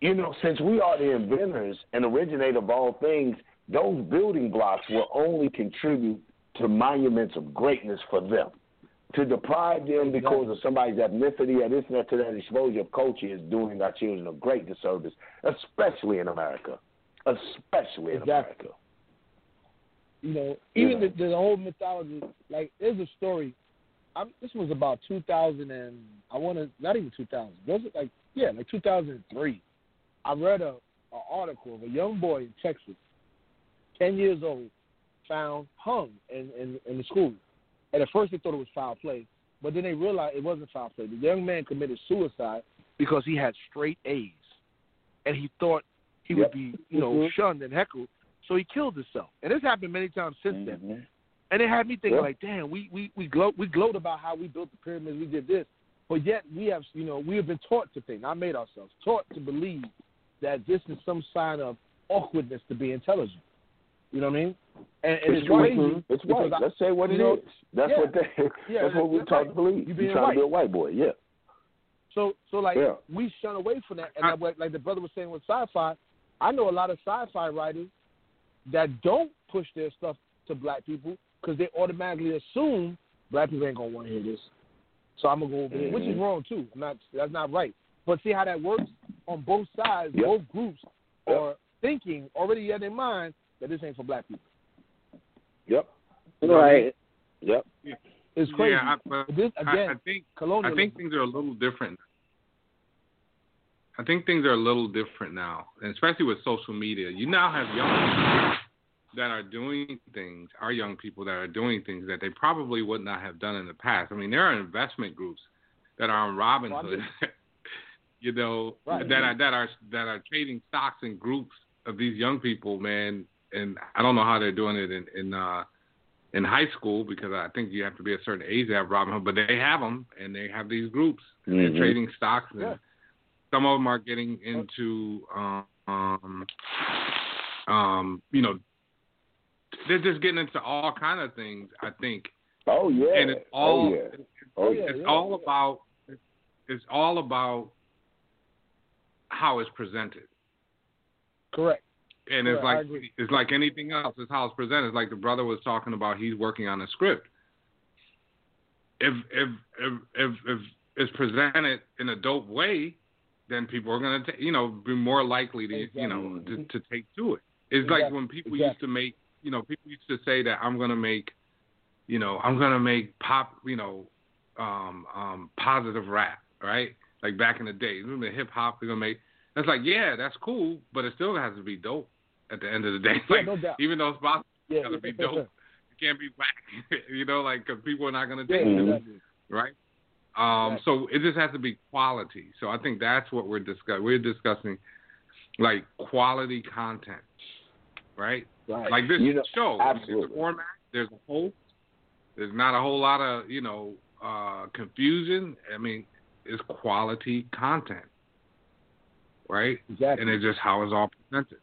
you know, since we are the inventors and originator of all things, those building blocks will only contribute to monuments of greatness for them. To deprive them because of somebody's ethnicity or this and that to that exposure of culture is doing our children a great disservice, especially in America. Especially in Exactly. America. You know, even Yeah. the, the whole mythology. Like, there's a story. I'm, this was about 2000 and I want to not even 2000. Was it like yeah, like 2003? I read a, a article of a young boy in Texas, 10 years old, found hung in, in in the school. And at first they thought it was foul play, but then they realized it wasn't foul play. The young man committed suicide because he had straight A's, and he thought he Yep. would be you know Mhm. shunned and heckled, so he killed himself. And this happened many times since then. Mhm. And it had me thinking, Yeah. like, damn, we we we gloat we gloat about how we built the pyramids, we did this, but yet we have, you know, we have been taught to think, not made ourselves, taught to believe that this is some sign of awkwardness to be intelligent. You know what I mean? And, and it's, It's crazy. It's because white. I- Let's say what it know, is. That's yeah. what they. Yeah, that's what we that's taught right. to believe. You trying white. to be a white boy. Yeah. So so like Yeah. we shun away from that, and that, way- like the brother was saying with sci-fi, I know a lot of sci-fi writers that don't push their stuff to black people because they automatically assume black people ain't gonna want to hear this. So I'm gonna go over there, which is Mhm. wrong too. I'm not that's not right. But see how that works on both sides. Yep. Both groups Yep. are thinking already in their mind that this ain't for black people. Yep. Right. Yep. It's crazy. Yeah, I, but But this again, I think I think things are a little different. I think things are a little different now, and especially with social media. You now have young people that are doing things, our young people that are doing things that they probably would not have done in the past. I mean, there are investment groups that are on Robinhood, you know, Right. that are that are that are trading stocks in groups of these young people, man. And I don't know how they're doing it in in uh, in high school because I think you have to be a certain age to have Robinhood, but they have them and they have these groups and Mhm. they're trading stocks and Yeah. some of them are getting into um, um um you know they're just getting into all kind of things I think Oh yeah. and it's all oh yeah. Oh yeah. it's yeah, all yeah. about it's all about how it's presented correct. And it's like it's like anything else. It's how it's presented. It's like the brother was talking about. He's working on a script. If if if if, if it's presented in a dope way, then people are gonna ta- you know be more likely to you know to, to take to it. It's like when people Exactly. used to make you know people used to say that I'm gonna make you know I'm gonna make pop you know um um positive rap right like back in the day. Remember hip hop? We're gonna make that's like yeah that's cool, but it still has to be dope at the end of the day. Yeah, Like no doubt. even though it's possible, Yeah, it's gotta be yeah, dope. It can't be whack. you know, like because people are not gonna Yeah, take it, right? Um, so it just has to be quality. So I think that's what we're discussing. We're discussing like quality content, right? Right. Like this You know, show. There's a format. There's a host. There's not a whole lot of you know uh, confusion. I mean, it's quality content, right? exactly. And it's just how it's all presented.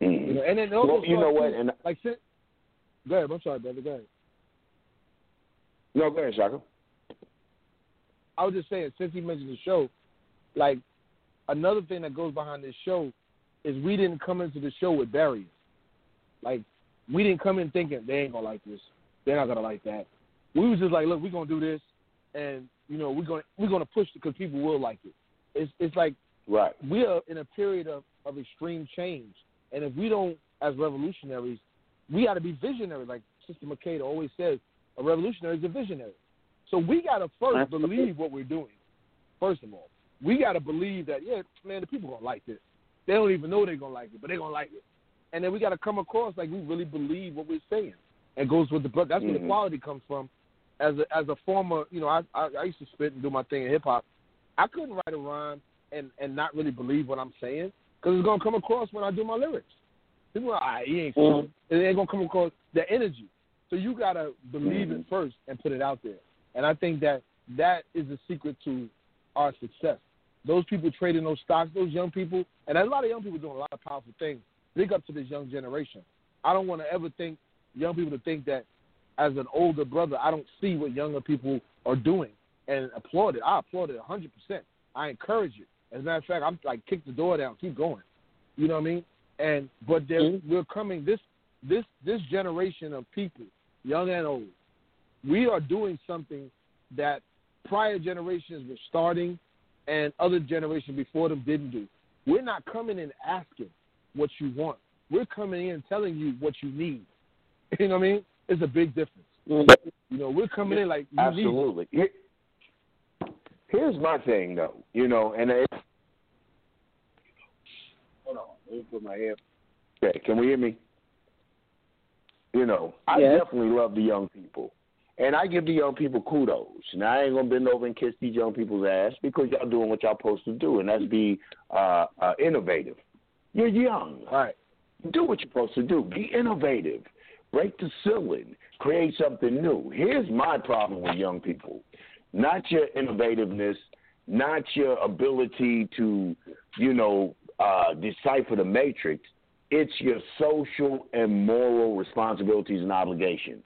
Mm. You know, and then also Well, you know what? too- And like, sin- go ahead. I'm sorry, brother. Go ahead. no, go ahead, Shaka. I was just saying, since he mentioned the show, like another thing that goes behind this show is we didn't come into the show with barriers. Like we didn't come in thinking they ain't gonna like this, they're not gonna like that. We was just like, look, we're gonna do this, and you know we're gonna we're gonna push it because people will like it. It's it's like Right. we are in a period of, of extreme change. And if we don't, as revolutionaries, we got to be visionary. Like Sister Makeda always says, a revolutionary is a visionary. So we got to first Absolutely. believe what we're doing. First of all, we got to believe that, yeah, man, the people going to like this. They don't even know they're going to like it, but they're going to like it. And then we got to come across like we really believe what we're saying. And goes with the, book. that's where the Mhm. quality comes from. As a, as a former, you know, I, I, I used to spit and do my thing in hip hop. I couldn't write a rhyme and and not really believe what I'm saying because it's gonna come across when I do my lyrics. People are like, ah, he ain't Mhm. it ain't gonna come across the energy. So you gotta believe Mhm. it first and put it out there. And I think that that is the secret to our success. Those people trading those stocks, those young people, and a lot of young people doing a lot of powerful things. Big up to this young generation. I don't want to ever think young people to think that as an older brother, I don't see what younger people are doing and applaud it. I applaud it 100%. I encourage it. As a matter of fact, I'm like kick the door down, keep going. You know what I mean? And but there, Mhm. we're coming this this this generation of people, young and old. We are doing something that prior generations were starting, and other generations before them didn't do. We're not coming in asking what you want. We're coming in telling you what you need. You know what I mean? It's a big difference. Mhm. You know, we're coming in like you. Absolutely. Here- Here's my thing, though. You know, and it, hold on, let me put my head. Okay, can we hear me? You know, I Yes. definitely love the young people, and I give the young people kudos. Now I ain't gonna bend over and kiss these young people's ass because y'all doing what y'all supposed to do, and that's be uh, uh, innovative. You're young Right. do what you're supposed to do. Be innovative. Break the ceiling. Create something new. Here's my problem with young people. Not your innovativeness, not your ability to, you know, uh, decipher the matrix. It's your social and moral responsibilities and obligations.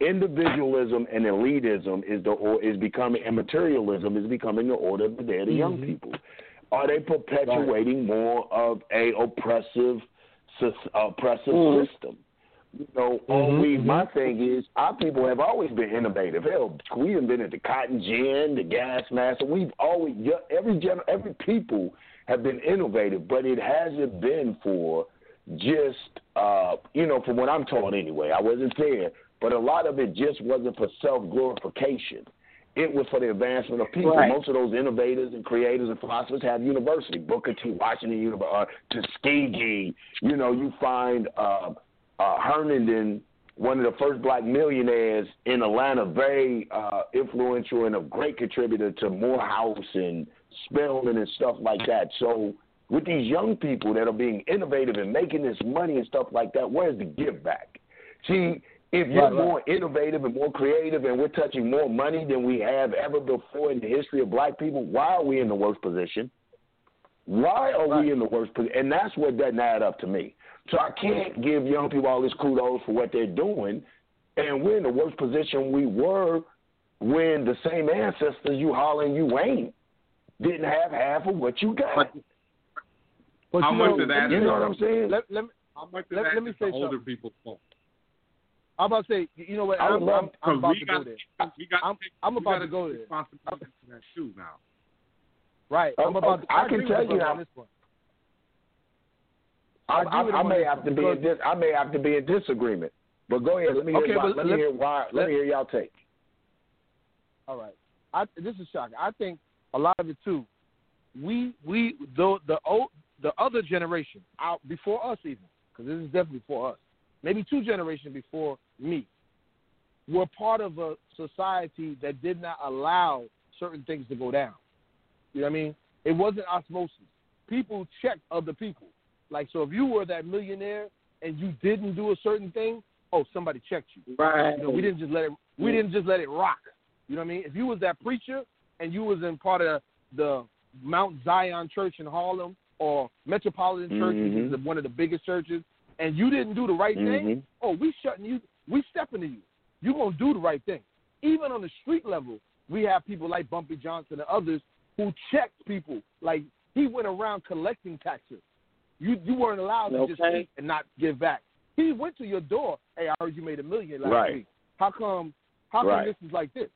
Individualism and elitism is the or is becoming and materialism is becoming the order of the day of the young Mhm. people. Are they perpetuating more of a oppressive oppressive Mhm. system. You know, only mhm. my thing is our people have always been innovative. Hell, we been at the cotton gin, the gas mask. We've always every gener- every people have been innovative, but it hasn't been for just uh, you know, from what I'm taught anyway. I wasn't there, but a lot of it just wasn't for self glorification. It was for the advancement of people. Right. Most of those innovators and creators and philosophers have university. Booker T. Washington University, uh, Tuskegee. You know, you find uh, uh, Herndon, one of the first black millionaires in Atlanta, very uh, influential and a great contributor to Morehouse and Spelman and stuff like that. So with these young people that are being innovative and making this money and stuff like that, where's the give back? See, if you're Right, right. more innovative and more creative and we're touching more money than we have ever before in the history of black people, why are we in the worst position? Why are Right. we in the worst position? And that's what doesn't add up to me. So I can't give young people all this kudos for what they're doing, and we're in the worst position we were when the same ancestors you hollering you ain't didn't have half of what you got. But But How you much know, of that you is- know what I'm saying? Let, let, me- how much of Let- that let me is say the older something. people's fault? I'm about to say, you know what? I would I'm, love- I'm, I'm about to got, go there. we got I'm- to take, I'm about gotta go take there. responsibility for that too now. Right. Oh, I'm about. oh, To, I I can agree tell you how- on this one. I, I I, I may have to be in dis, I may have to be in disagreement. But go ahead. Let me hear Okay, why, but let me hear why. Let, let- me hear y'all take. All right. I, this is shocking. I think a lot of it too. We we the the old the other generation out before us even because this is definitely before us. Maybe two generations before me were part of a society that did not allow certain things to go down. You know what I mean? It wasn't osmosis. People checked other people. Like so, if you were that millionaire and you didn't do a certain thing, oh, somebody checked you. Right. You know, we didn't just let it. We didn't just let it rock. You know what I mean? If you was that preacher and you was in part of the Mount Zion Church in Harlem or Metropolitan Church, which is Mhm. one of the biggest churches, and you didn't do the right thing, Mhm. oh, we shutting you. We stepping to you. You gonna do the right thing. Even on the street level, we have people like Bumpy Johnson and others who checked people. Like he went around collecting taxes. You you weren't allowed to just Okay. eat and not give back. He went to your door. Hey, I heard you made a million last Right. week. How come? How come Right. this is like this?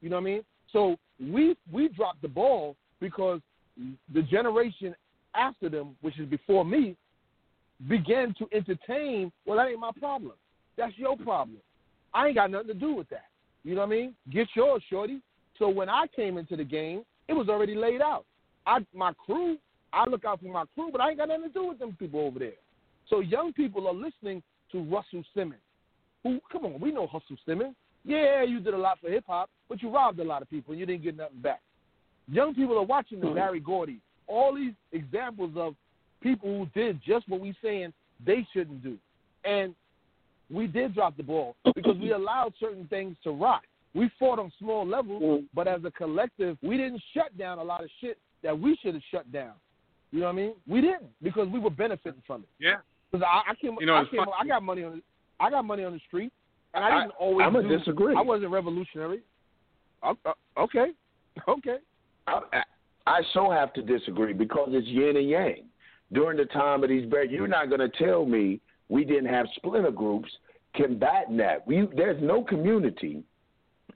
You know what I mean? So we we dropped the ball because the generation after them, which is before me, began to entertain. Well, that ain't my problem. That's your problem. I ain't got nothing to do with that. You know what I mean? Get yours, shorty. So when I came into the game, it was already laid out. I my crew, I look out for my crew, but I ain't got nothing to do with them people over there. So young people are listening to Russell Simmons. Who come on, we know Russell Simmons. Yeah, you did a lot for hip hop, but you robbed a lot of people and you didn't get nothing back. Young people are watching the Berry Gordy. All these examples of people who did just what we're saying they shouldn't do. And we did drop the ball because we allowed certain things to rot. We fought on small levels, Mm. but as a collective, we didn't shut down a lot of shit that we should have shut down. You know what I mean? We didn't because we were benefiting from it. Yeah. Because I, I came, You know, I came. I got money on, the, I got money on the street, and I I- didn't always. I'ma do, disagree. I wasn't revolutionary. Uh, uh, okay, okay. I, I I so have to disagree because it's yin and yang. During the time of these bears, you're not going to tell me we didn't have splinter groups combating that. We, there's no community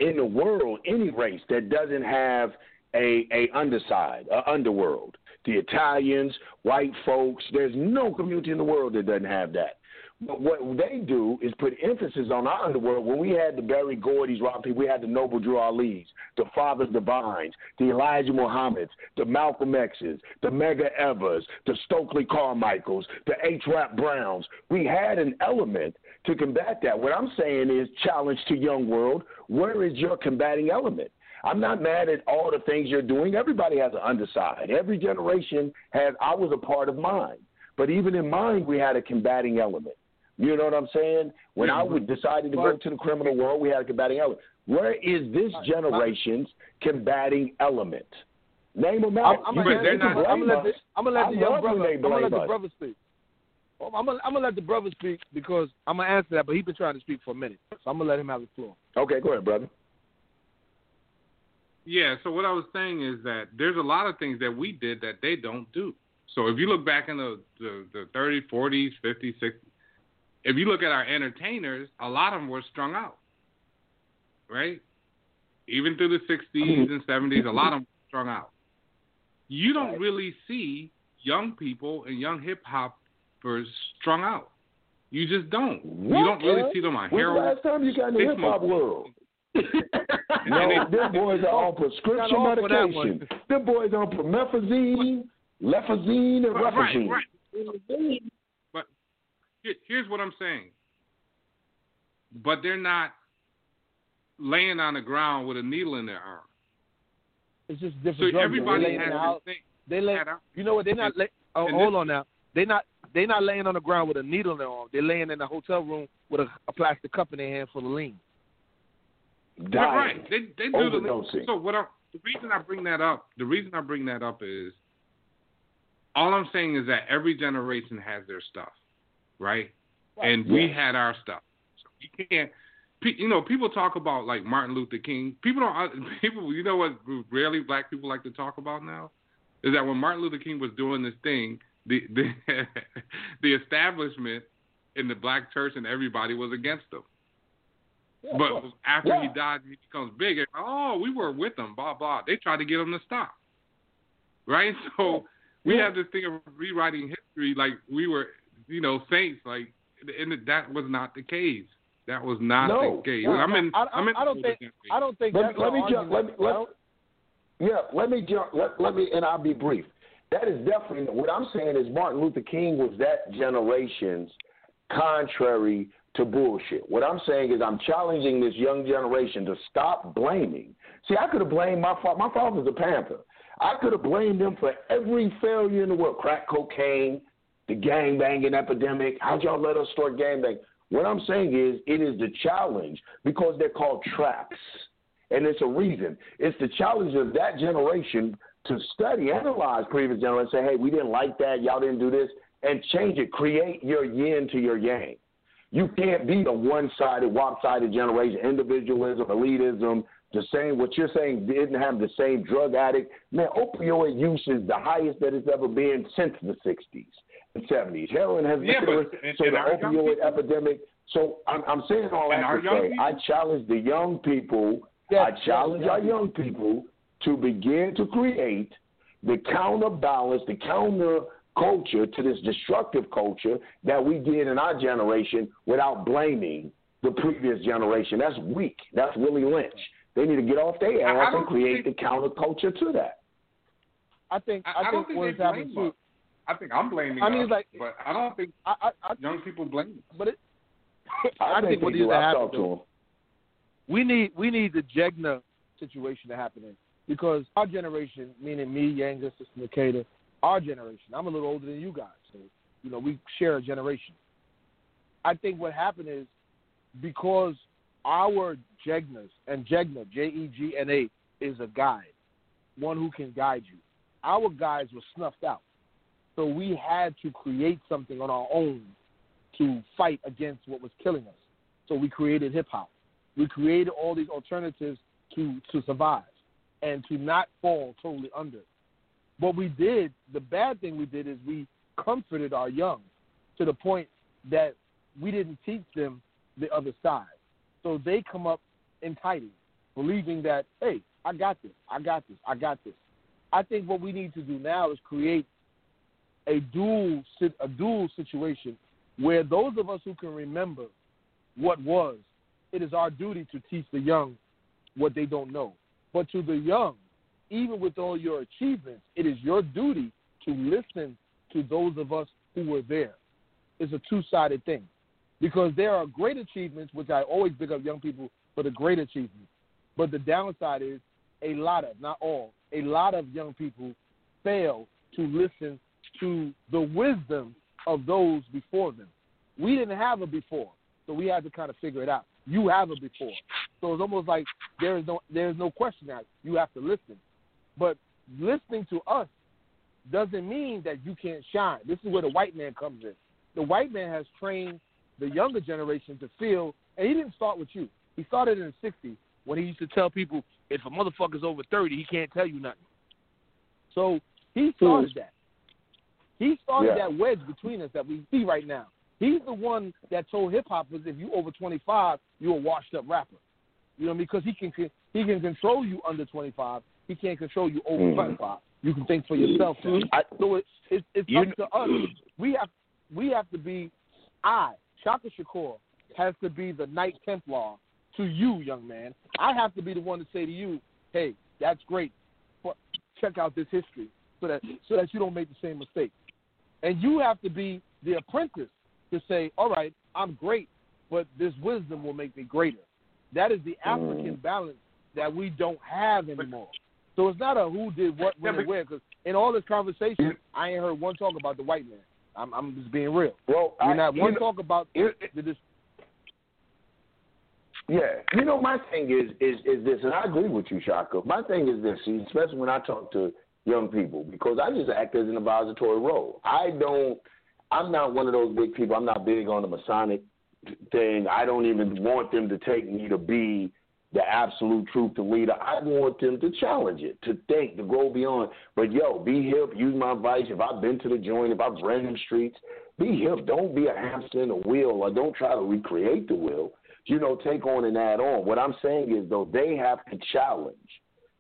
in the world, any race, that doesn't have a, a underside, a underworld. The Italians, white folks, there's no community in the world that doesn't have that. But what they do is put emphasis on our underworld. When we had the Berry Gordys, we had the Noble Drew Ali's, the Fathers Divines, the Elijah Muhammad's, the Malcolm X's, the Medgar Evers, the Stokely Carmichaels, the H. Rap Browns. We had an element to combat that. What I'm saying is, challenge to young world, where is your combating element? I'm not mad at all the things you're doing. Everybody has an underside. Every generation has. I was a part of mine, but even in mine, we had a combating element. You know what I'm saying? When I mm-hmm. would decided to go But- to the criminal world, we had a combating element. Where is this generation's combating element? Name them out. I'm, I'm gonna, they're let, not- I'm let the. I'm gonna let the young brother. I'm gonna let the brother speak. Oh, I'm gonna, I'm gonna let the brother speak because I'm gonna answer that, but he's been trying to speak for a minute, so I'm gonna let him have the floor. Okay, go ahead, brother. Yeah, so what I was saying is that there's a lot of things that we did that they don't do. So if you look back in the, the, the 30s, 40s, 50s, 60s, if you look at our entertainers, a lot of them were strung out, right? Even through the 60s mm-hmm. and 70s, a lot of them were strung out. You don't really see young people and young hip hoppers strung out. You just don't. What, you don't really man? see them on When's the last time you got in the They hip hop world? And No, them boys are on prescription Got off for that medication. Them boys on promethazine, lefazine, and Right, refazine. right. But here, here's what I'm saying. But they're not laying on the ground with a needle in their arm. It's just different drugs. everybody they laying has out. this thing. They lay, you know what? They're not. Lay, oh, hold this- on now. They're not. They're not laying on the ground with a needle in their arm. They're laying in a hotel room with a, a plastic cup in their hand full of lean. Right, Dying. right. They they do the Overdosing. so what I, the reason I bring that up the reason I bring that up is all I'm saying is that every generation has their stuff, right? And we had our stuff. So you can't you know, people talk about like Martin Luther King. People don't uh, people you know what rarely black people like to talk about now is that when Martin Luther King was doing this thing, the the the establishment in the black church and everybody was against him. Yeah, But after he Yeah. died, he becomes big. and, Oh, we were with him. Blah blah. They tried to get him to stop. Right. So we Yeah. have this thing of rewriting history like we were, you know, saints. Like, and that was not the case. That was not No. the case. No, I'm in. I, I, I'm in I don't think. I don't think Let that's me- let me jump- let me- let- Yeah, let me jump. Let, let me, and I'll be brief. That is definitely what I'm saying. Is Martin Luther King was that generation's contrary to bullshit. What I'm saying is I'm challenging this young generation to stop blaming. See, I could have blamed my father. My father's a Panther. I could have blamed them for every failure in the world: crack cocaine, the gang banging epidemic. How'd y'all let us start gang? What I'm saying is, it is the challenge because they're called traps. And it's a reason. It's the challenge of that generation to study, analyze previous generations, say, hey, we didn't like that, y'all didn't do this, and change it. Create your yin to your yang. You can't be a one sided, one sided generation, individualism, elitism, the same. What you're saying didn't have the same drug addict. Man, opioid use is the highest that it's ever been since the '60s and '70s. Heroin has Yeah, been but in- so in the opioid people- epidemic. So I'm, I'm saying all that our to say, people- I challenge the young people. Yes, I challenge yes, our young people to begin to create the counterbalance, the counter culture to this destructive culture that we did in our generation without blaming the previous generation. That's weak. That's Willie Lynch. They need to get off their I- I ass and create think- the counterculture to that. I think I, I, I don't think think what's happening blame too. Us. I think I'm blaming I mean, us, it's like- but I don't think I, I, I young people blame us. but it, I, I think what they needs to I've happen to them. we need we need the Jegna situation to happen in because our generation, meaning me, Yanga, Sister Makeda, our generation. I'm a little older than you guys, so you know we share a generation. I think what happened is because our Jegnas and Jegna, J E G N A, is a guide, one who can guide you. Our guides were snuffed out, so we had to create something on our own to fight against what was killing us. So we created hip hop. We created all these alternatives to to survive and to not fall totally under. What we did, the bad thing we did is we comforted our young to the point that we didn't teach them the other side. So they come up entitled, believing that, hey, I got this, I got this, I got this. I think what we need to do now is create a dual a dual situation where those of us who can remember what was, it is our duty to teach the young what they don't know. But to the young, even with all your achievements, it is your duty to listen to those of us who were there. It's a two sided thing. Because there are great achievements, which I always pick up young people for the great achievements. But the downside is a lot of, not all, a lot of young people fail to listen to the wisdom of those before them. We didn't have a before, so we had to kind of figure it out. You have a before, so it's almost like there is no there is no question now. You have to listen, but listening to us doesn't mean that you can't shine. This is where the white man comes in. The white man has trained the younger generation to feel, and he didn't start with you. He started in the '60s when he used to tell people, if a motherfucker's over 30, he can't tell you nothing. So he started that. He started Yeah. that wedge between us that we see right now. He's the one that told hip hoppers if you over 25, you're a washed up rapper. You know, because he can he can control you under 25. He can't control you over Mhm. 25. You can think for yourself. now. I, So it, it, it's You up to us. We have we have to be. I, Shaka Shakur, has to be the Knight Templar to you, young man. I have to be the one to say to you, "Hey, that's great. But check out this history so that so that you don't make the same mistake." And you have to be the apprentice to say, "All right, I'm great, but this wisdom will make me greater." That is the mm. African balance that we don't have anymore. So it's not a who did what, when, and where. Because in all this conversation, I ain't heard one talk about the white man. I'm, I'm just being real. well, We're I, not you one know- talk about it- the Yeah, you know, my thing is is is this, and I agree with you, Shaka. My thing is this, especially when I talk to young people, because I just act as an advisory role. I don't. I'm not one of those big people. I'm not big on the Masonic thing. I don't even want them to take me to be the absolute truth the leader. I want them to challenge it, to think, to go beyond. But yo, be hip. Use my advice. If I've been to the joint, if I've ran the streets, be hip. Don't be a hamster in a wheel, or don't try to recreate the wheel. You know, take on and add on. What I'm saying is though, they have to challenge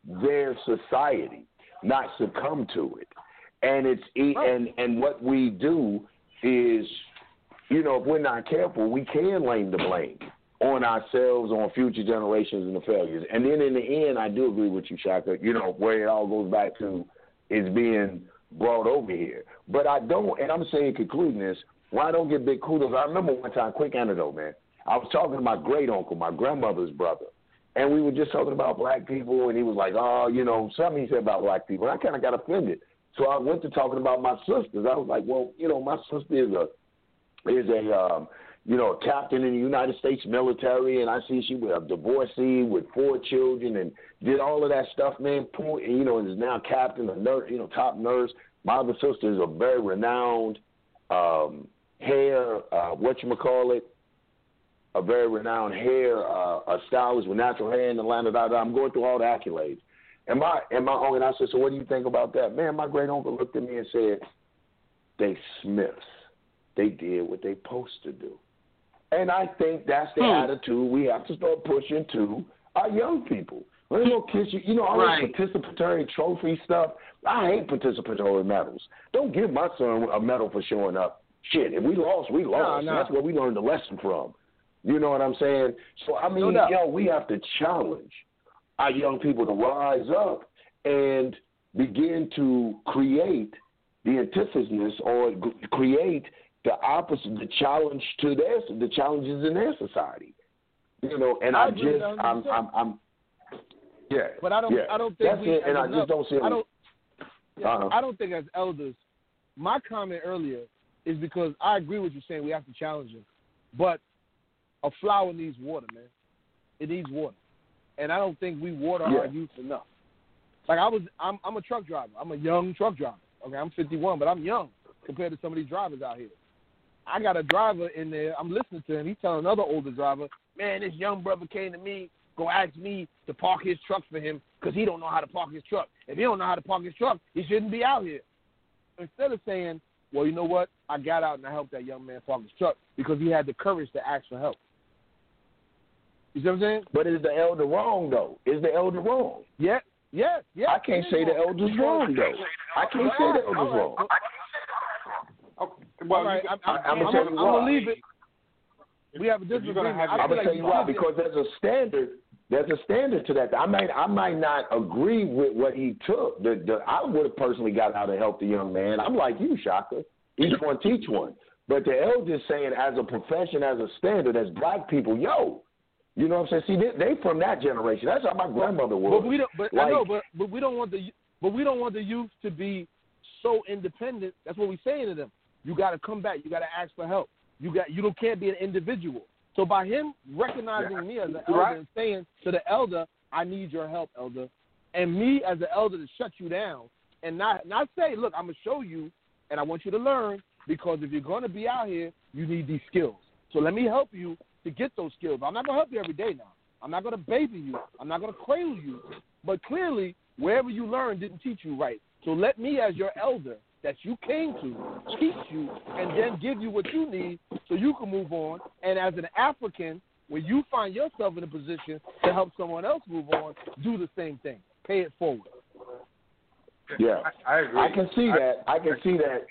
their society, not succumb to it. And it's and and what we do is, you know, if we're not careful, we can lay the blame on ourselves, on future generations, and the failures. And then in the end, I do agree with you, Shaka. You know, where it all goes back to is being brought over here. But I don't, and I'm saying concluding this. Why don't get big kudos? I remember one time, quick anecdote, man. I was talking to my great uncle, my grandmother's brother, and we were just talking about black people, and he was like, "Oh, you know, something he said about black people." And I kind of got offended, so I went to talking about my sisters. I was like, "Well, you know, my sister is a is a um, you know, a captain in the United States military, and I see she was a divorcee with four children and did all of that stuff, man. And, you know, is now captain, a nurse, you know, top nurse. My other sister is a very renowned um, hair, uh, what you call it, a very renowned hair uh, a stylist with natural hair in Atlanta. Da, da. I'm going through all the accolades. And my and my uncle and I said, so what do you think about that? Man, my great uncle looked at me and said, they Smiths. They did what they supposed to do. And I think that's the Hmm. attitude we have to start pushing to our young people. Let me go kiss you. You know, all Right. this participatory trophy stuff. I hate participatory medals. Don't give my son a medal for showing up. Shit, if we lost, we lost. nah. That's where we learned the lesson from. You know what I'm saying? So I mean, doubt. yo, we have to challenge our young people to rise up and begin to create the antithesis or create the opposite, the challenge to their the challenges in their society. You know, and I I, just, I'm, I'm, I'm, yeah. But I don't. yeah. I don't think That's we. it, and I just don't see. I don't. Yeah, Uh-huh. I don't think as elders. My comment earlier is because I agree with you saying we have to challenge them, but a flower needs water, man. It needs water, and I don't think we water our youth enough. Like I was, I'm, I'm a truck driver. I'm a young truck driver. Okay, I'm 51, but I'm young compared to some of these drivers out here. I got a driver in there. I'm listening to him. He's telling another older driver, "Man, this young brother came to me, go ask me to park his truck for him because he don't know how to park his truck. If he don't know how to park his truck, he shouldn't be out here." Instead of saying, "Well, you know what? I got out and I helped that young man park his truck because he had the courage to ask for help." You see what I'm saying? But is the elder wrong though? Is the elder wrong? Yeah, yeah, yeah. I can't say the elder's wrong though. I can't say the elder's wrong. Well, All right, I'm, I'm, I- I'ma I'm, tell you I'm gonna leave it. We have a disagreement. I your- I'm gonna tell you why because there's a standard. There's a standard to that. I might I might not agree with what he took. The, the I would have personally got out to help the young man. I'm like you, Shaka. Each one teach one. But the elders saying as a profession, as a standard, as black people, yo, you know what I'm saying? See, they, they from that generation. That's how my grandmother was. But we don't. But like, I know. But but we don't want the. But we don't want the youth to be so independent. That's what we're saying to them. You got to come back. You got to ask for help. You got. You don't can't be an individual. So by him recognizing me as an elder Right. and saying to the elder, "I need your help, elder," and me as the elder to shut you down and not not say, "Look, I'm gonna show you, and I want you to learn because if you're gonna be out here, you need these skills. So let me help you to get those skills. I'm not gonna help you every day now. I'm not gonna baby you. I'm not gonna cradle you. But clearly, wherever you learned didn't teach you right. So let me, as your elder that you came to, teach you and then give you what you need so you can move on. And as an African, when you find yourself in a position to help someone else move on, do the same thing. Pay it forward. Yeah. I, I agree. I can see I- that. I can see that.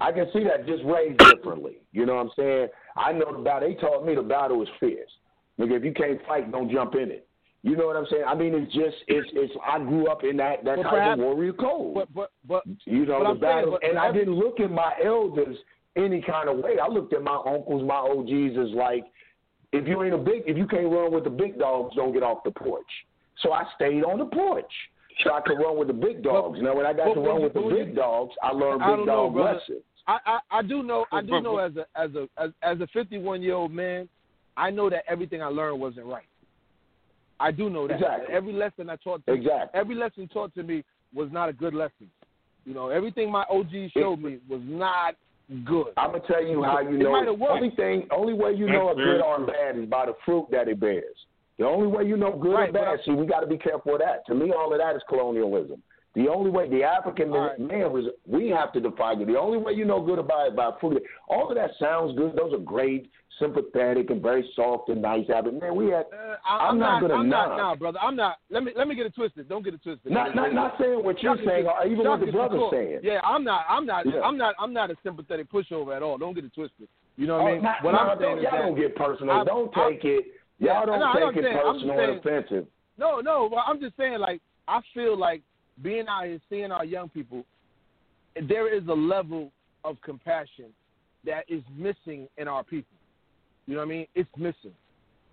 I can see that just raised differently. You know what I'm saying? I know the battle. They taught me the battle is fierce. Nigga, if you can't fight, don't jump in it. You know what I'm saying? I mean, it's just it's it's. I grew up in that that But type perhaps- of warrior code. But but but you know but the I'm saying, battle, but- and but I didn't look at my elders any kind of way. I looked at my uncles, my OGs as like, if you ain't a big, if you can't run with the big dogs, don't get off the porch. So I stayed on the porch. So I could run with the big dogs. now, when I got to run with the big dogs, I learned big know, dog brother. lessons. I, I, I do know I do know as a as a as, as a 51 year old man, I know that everything I learned wasn't right. I do know that. Exactly. Every lesson I taught to Exactly. every lesson taught to me was not a good lesson. You know, everything my OG showed me was not good. I'm gonna tell you how you It know. might. Only thing, only way you know a good or bad is by the fruit that it bears. The only way you know good Right, or bad, I- see, we got to be careful of that. To me, all of that is colonialism. The only way the African right. man was, we have to define it. The only way you know good about it by fruit. All of that sounds good. Those are great, sympathetic, and very soft and nice habits. Man, we had. Uh, I, I'm not gonna I'm not knock. now, brother. I'm not. Let me let me get it twisted. Don't get it twisted. Not, not, not saying what you're saying, or even what the brother's cool. saying. Yeah, I'm not. I'm not. Yeah. I'm not. I'm not a sympathetic pushover at all. Don't get it twisted. You know what I Oh, mean? not- what no, I'm saying y'all don't get personal. I- don't I- take it. Yeah, Y'all don't no, I take it saying. I'm personal and offensive. No, no. Well, I'm just saying, like, I feel like being out here seeing our young people, there is a level of compassion that is missing in our people. You know what I mean? It's missing,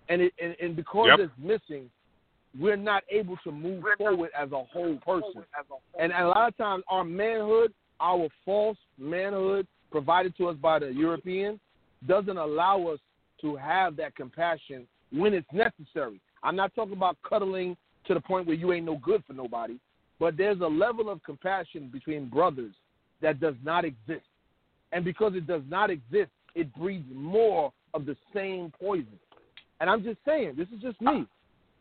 and it and, and because Yep. it's missing, we're not able to move forward as a whole person. And a lot of times, our manhood, our false manhood provided to us by the Europeans, doesn't allow us to have that compassion when it's necessary. I'm not talking about cuddling to the point where you ain't no good for nobody, but there's a level of compassion between brothers that does not exist. And because it does not exist, it breeds more of the same poison. And I'm just saying, this is just me.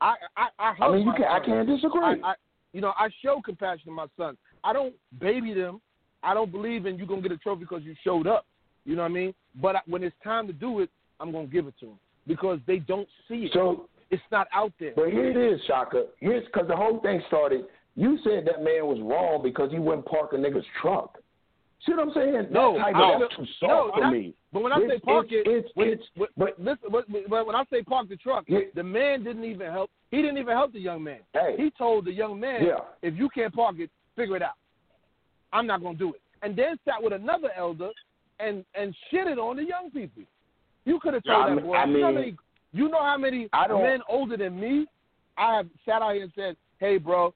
I I I, I mean, you can, I can't disagree. I, I you know I show compassion to my son. I don't baby them. I don't believe in you gonna get a trophy because you showed up. You know what I mean? But when it's time to do it, I'm gonna give it to them because they don't see it. so, it's not out there. but here it is, Shaka. Here's because the whole thing started. You said that man was wrong because he wouldn't park a nigga's truck. See what I'm saying? No, that type I of too no, for that- me. But when I It's- say park it's- it, it's- when, it's- when, but- listen, but, but when I say park the truck, Yeah. the man didn't even help. He didn't even help the young man. Hey. He told the young man, Yeah. if you can't park it, figure it out. I'm not gonna do it. And then sat with another elder and and shitted on the young people. You could have Yeah, told I that boy. I you know how mean, many you know how many I men older than me I have sat out here and said, "Hey, bro,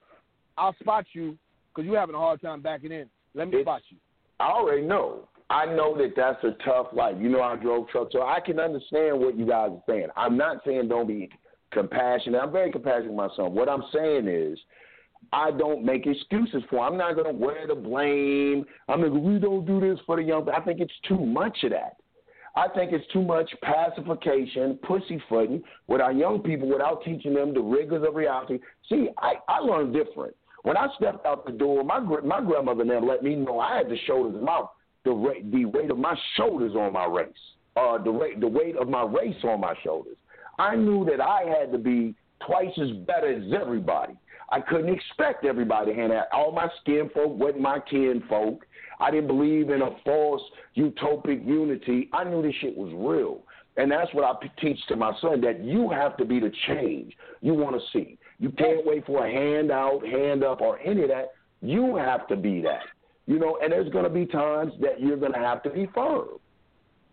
I'll spot you because you're having a hard time backing in. Let me It's- spot you." I already know. I know that that's a tough life. You know, I drove trucks, so I can understand what you guys are saying. I'm not saying don't be compassionate. I'm very compassionate with my son. What I'm saying is, I don't make excuses for. Him. I'm not going to wear the blame. I'm like, we don't do this for the young. I think it's too much of that. I think it's too much pacification, pussyfooting with our young people without teaching them the rigors of reality. See, I, I learned different. When I stepped out the door, my my grandmother never let me know I had the shoulders my the rate the weight of my shoulders on my race, uh, the rate the weight of my race on my shoulders. I knew that I had to be twice as better as everybody. I couldn't expect everybody to hand out. All my skin folk wasn't my kin folk. I didn't believe in a false utopic unity. I knew this shit was real. And that's what I teach to my son that you have to be the change you want to see. You can't wait for a handout, hand up, or any of that. You have to be that. You know, and there's going to be times that you're going to have to be firm.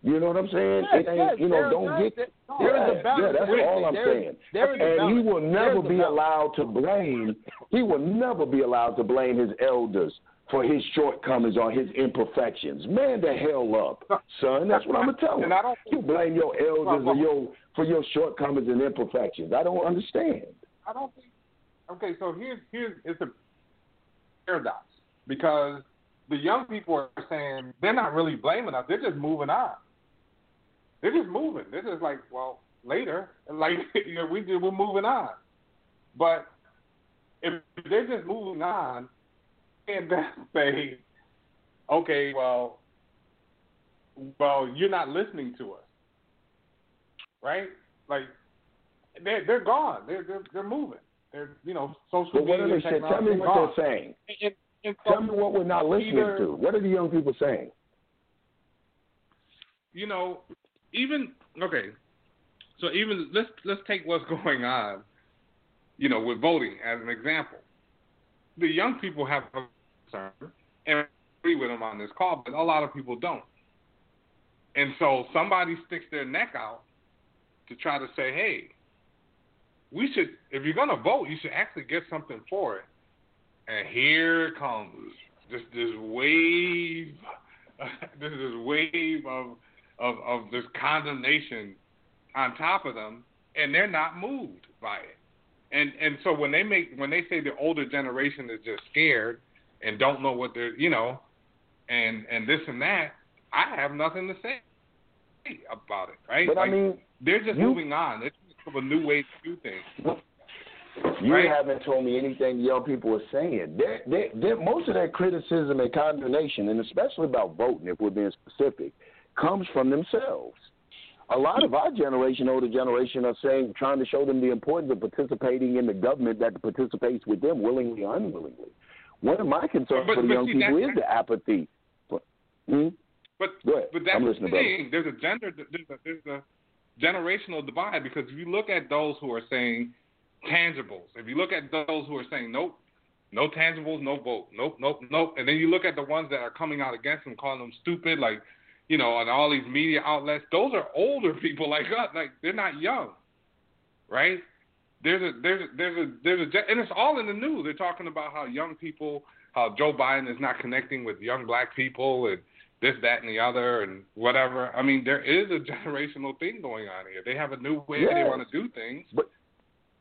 You know what I'm saying? Yes, it ain't, yes, you know, don't get. there is a balance. Yeah, that's all I'm there- saying. there is a and he will never be allowed to blame. He will never be allowed to blame his elders for his shortcomings or his imperfections. Man, the hell up, son. That's what I'm gonna tell him. I don't- you blame your elders or your for your shortcomings and imperfections. I don't understand. I don't think. Okay, so here's here's it's a paradox because the young people are saying they're not really blaming us; they're just moving on. They're just moving. They're just like, well, later, like you know, we we're moving on. But if they're just moving on, and then say, okay, well, well, you're not listening to us, right? Like they're they're gone. They're they're they're moving. They're you know social what are media they saying? Tell me what gone. they're saying. And, and so, Tell me what we're not listening either- to. What are the young people saying? you know, even okay. So even let's let's take what's going on, you know, with voting as an example. The young people have a concern, and I agree with them on this call, but a lot of people don't. And so somebody sticks their neck out to try to say, hey, we should, if you're going to vote, you should actually get something for it. And here comes this this wave, this this wave of of of this condemnation on top of them, and they're not moved by it. And and so when they make when they say the older generation is just scared and don't know what they're you know, and and this and that, I have nothing to say about it, right? But I mean, they're just you- moving on. It's of a new way to do things. You Right. haven't told me anything young people are saying. They're, they're, they're, most of their criticism and condemnation, and especially about voting, if we're being specific, comes from themselves. A lot of our generation, older generation, are saying, trying to show them the importance of participating in the government that participates with them willingly or unwillingly. One of my concerns But- for the young see, people is the apathy. But, hmm? But Go ahead. but that's I'm the listening, brother. thing. There's a gender there's a, there's a generational divide because if you look at those who are saying tangibles, if you look at those who are saying nope, no tangibles, no vote, nope, nope, nope, and then you look at the ones that are coming out against them, calling them stupid, like you know, on all these media outlets, those are older people like us, like they're not young, right? There's a there's a, there's a there's a and it's all in the news. They're talking about how young people, how Joe Biden is not connecting with young black people and this, that, and the other, and whatever. I mean, there is a generational thing going on here. They have a new way they want to do things, But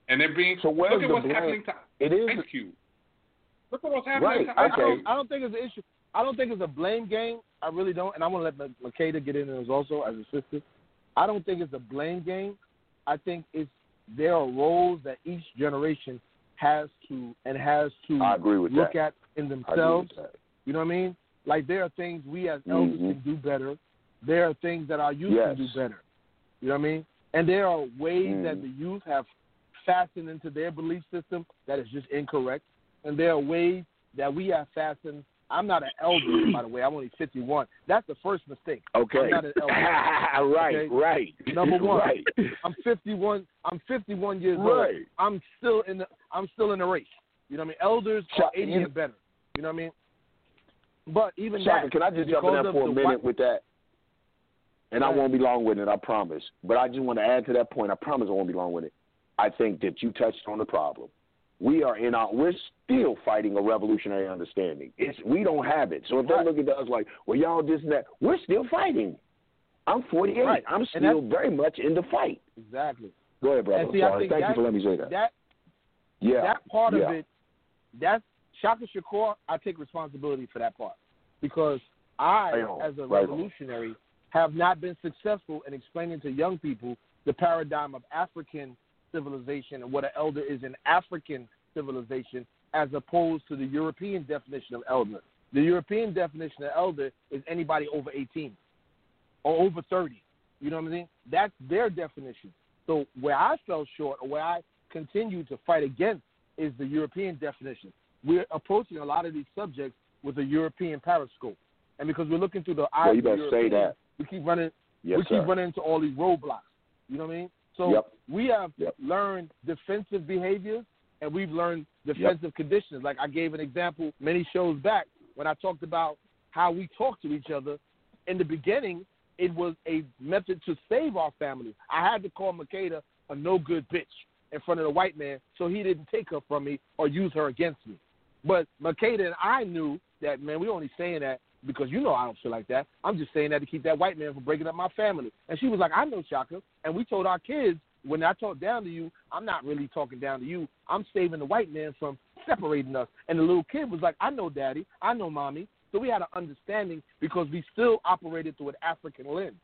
and they're being. So where's look at what's blame? happening to it is Ice Cube. Look at what's happening Right, to I, Ice I, okay. don't, I don't think it's an issue. I don't think it's a blame game. I really don't. And I want to let Ma- Makeda get in this also as a sister. I don't think it's a blame game. I think it's there are roles that each generation has to and has to I agree with look that. at in I agree themselves. with that. You know what I mean? Like there are things we as elders Mhm. can do better. There are things that our youth Yes. can do better. You know what I mean? And there are ways that Mhm. the youth have fastened into their belief system that is just incorrect. And there are ways that we have fastened. I'm not an elder, by the way. I'm only 51. That's the first mistake. Okay. I'm not an elder. right, Okay? right. Number one. Right. I'm 51. I'm 51 years old. Right. I'm still in the. I'm still in the race. You know what I mean? Elders are 80 you- and better. You know what I mean? But even Shaka, that, can I just jump in there for a minute white- with that? And I won't be long with it, I promise. But I just want to add to that point. I promise I won't be long with it. I think that you touched on the problem. We are in our. We're still fighting a revolutionary understanding. It's we don't have it. So if Right. they look at us like, well, y'all this and that, we're still fighting. I'm 48. Right. I'm still very much in the fight. Exactly. Go ahead, brother. See, Sorry. Thank you that- for letting me say that. That yeah. that part yeah. of it, that's Shaka Shakur. I take responsibility for that part because I, Right as a right on. revolutionary, have not been successful in explaining to young people the paradigm of African civilization and what an elder is in African civilization, as opposed to the European definition of elder. The European definition of elder is anybody over 18 or over 30. You know what I mean? That's their definition. So where I fell short, or where I continue to fight against, is the European definition. We're approaching a lot of these subjects with a European periscope, and because we're looking through the eyes Well, you of the say that. we keep running. Yes, we sir. keep running into all these roadblocks. You know what I mean? So Yep. we have Yep. learned defensive behaviors, and we've learned defensive conditions. Like I gave an example many shows back when I talked about how we talk to each other. In the beginning, it was a method to save our family. I had to call Makeda a no good bitch in front of the white man so he didn't take her from me or use her against me. But Makeda and I knew that, man, we only saying that because you know I don't feel like that. I'm just saying that to keep that white man from breaking up my family. And she was like, I know Shaka. And we told our kids, when I talk down to you, I'm not really talking down to you. I'm saving the white man from separating us. And the little kid was like, I know daddy. I know mommy. So we had an understanding because we still operated through an African lens.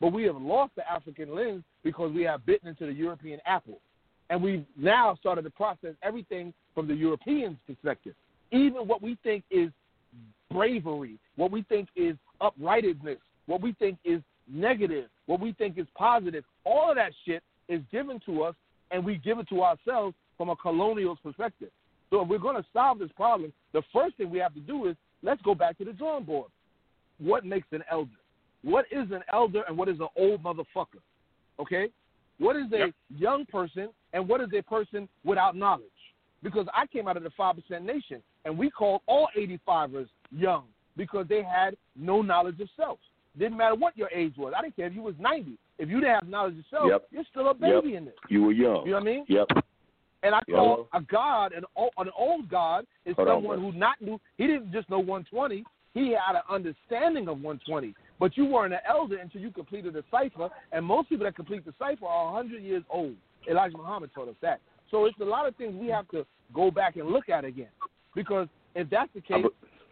But we have lost the African lens because we have bitten into the European apple. And we've now started to process everything from the Europeans' perspective. Even what we think is bravery, what we think is uprightedness, what we think is negative, what we think is positive, all of that shit is given to us and we give it to ourselves from a colonial perspective. So if we're going to solve this problem, the first thing we have to do is let's go back to the drawing board. What makes an elder? What is an elder and what is an old motherfucker? Okay? What is a Yep. young person and what is a person without knowledge? Because I came out of the 5% nation and we called all 85ers young because they had no knowledge of self. Didn't matter what your age was. I didn't care if you was 90. If you didn't have knowledge of self, Yep. you're still a baby in this. You were young. You know what I mean? Yep. And I call a God, an old, an old God, is Hold someone bro. who not knew. He didn't just know 120. He had an understanding of 120. But you weren't an elder until you completed the cipher. And most people that complete the cipher are 100 years old. Elijah Muhammad told us that. So it's a lot of things we have to go back and look at again. Because if that's the case,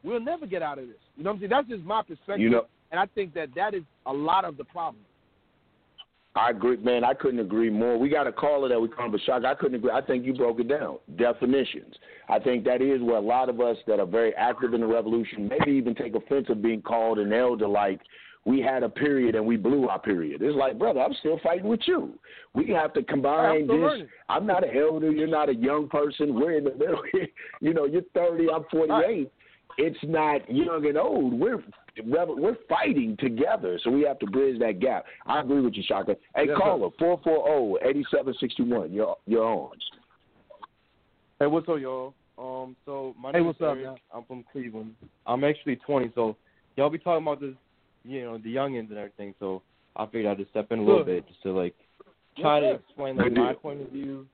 we'll never get out of this. You know what I'm saying? That's just my perspective. You know- and I think that that is a lot of the problem. I agree, man. I couldn't agree more. We got a caller that we call Bashak. I couldn't agree. I think you broke it down. Definitions. I think that is where a lot of us that are very active in the revolution maybe even take offense of being called an elder. Like we had a period and we blew our period. It's like, brother, I'm still fighting with you. We have to combine I'm this. learning. I'm not an elder. You're not a young person. We're in the middle. you know, you're 30. I'm 48. It's not young and old. We're we're fighting together, so we have to bridge that gap. I agree with you, Shaka. Hey, Yes, caller, four four zero eighty seven sixty one. You're you're on. Hey, what's up, y'all? Um, so my Hey, name what's is up, Eric. man? I'm from Cleveland. I'm actually 20, so y'all be talking about this, you know, the youngins and everything. So I figured I'd just step in a little Good. bit just to like try to explain like my point of view.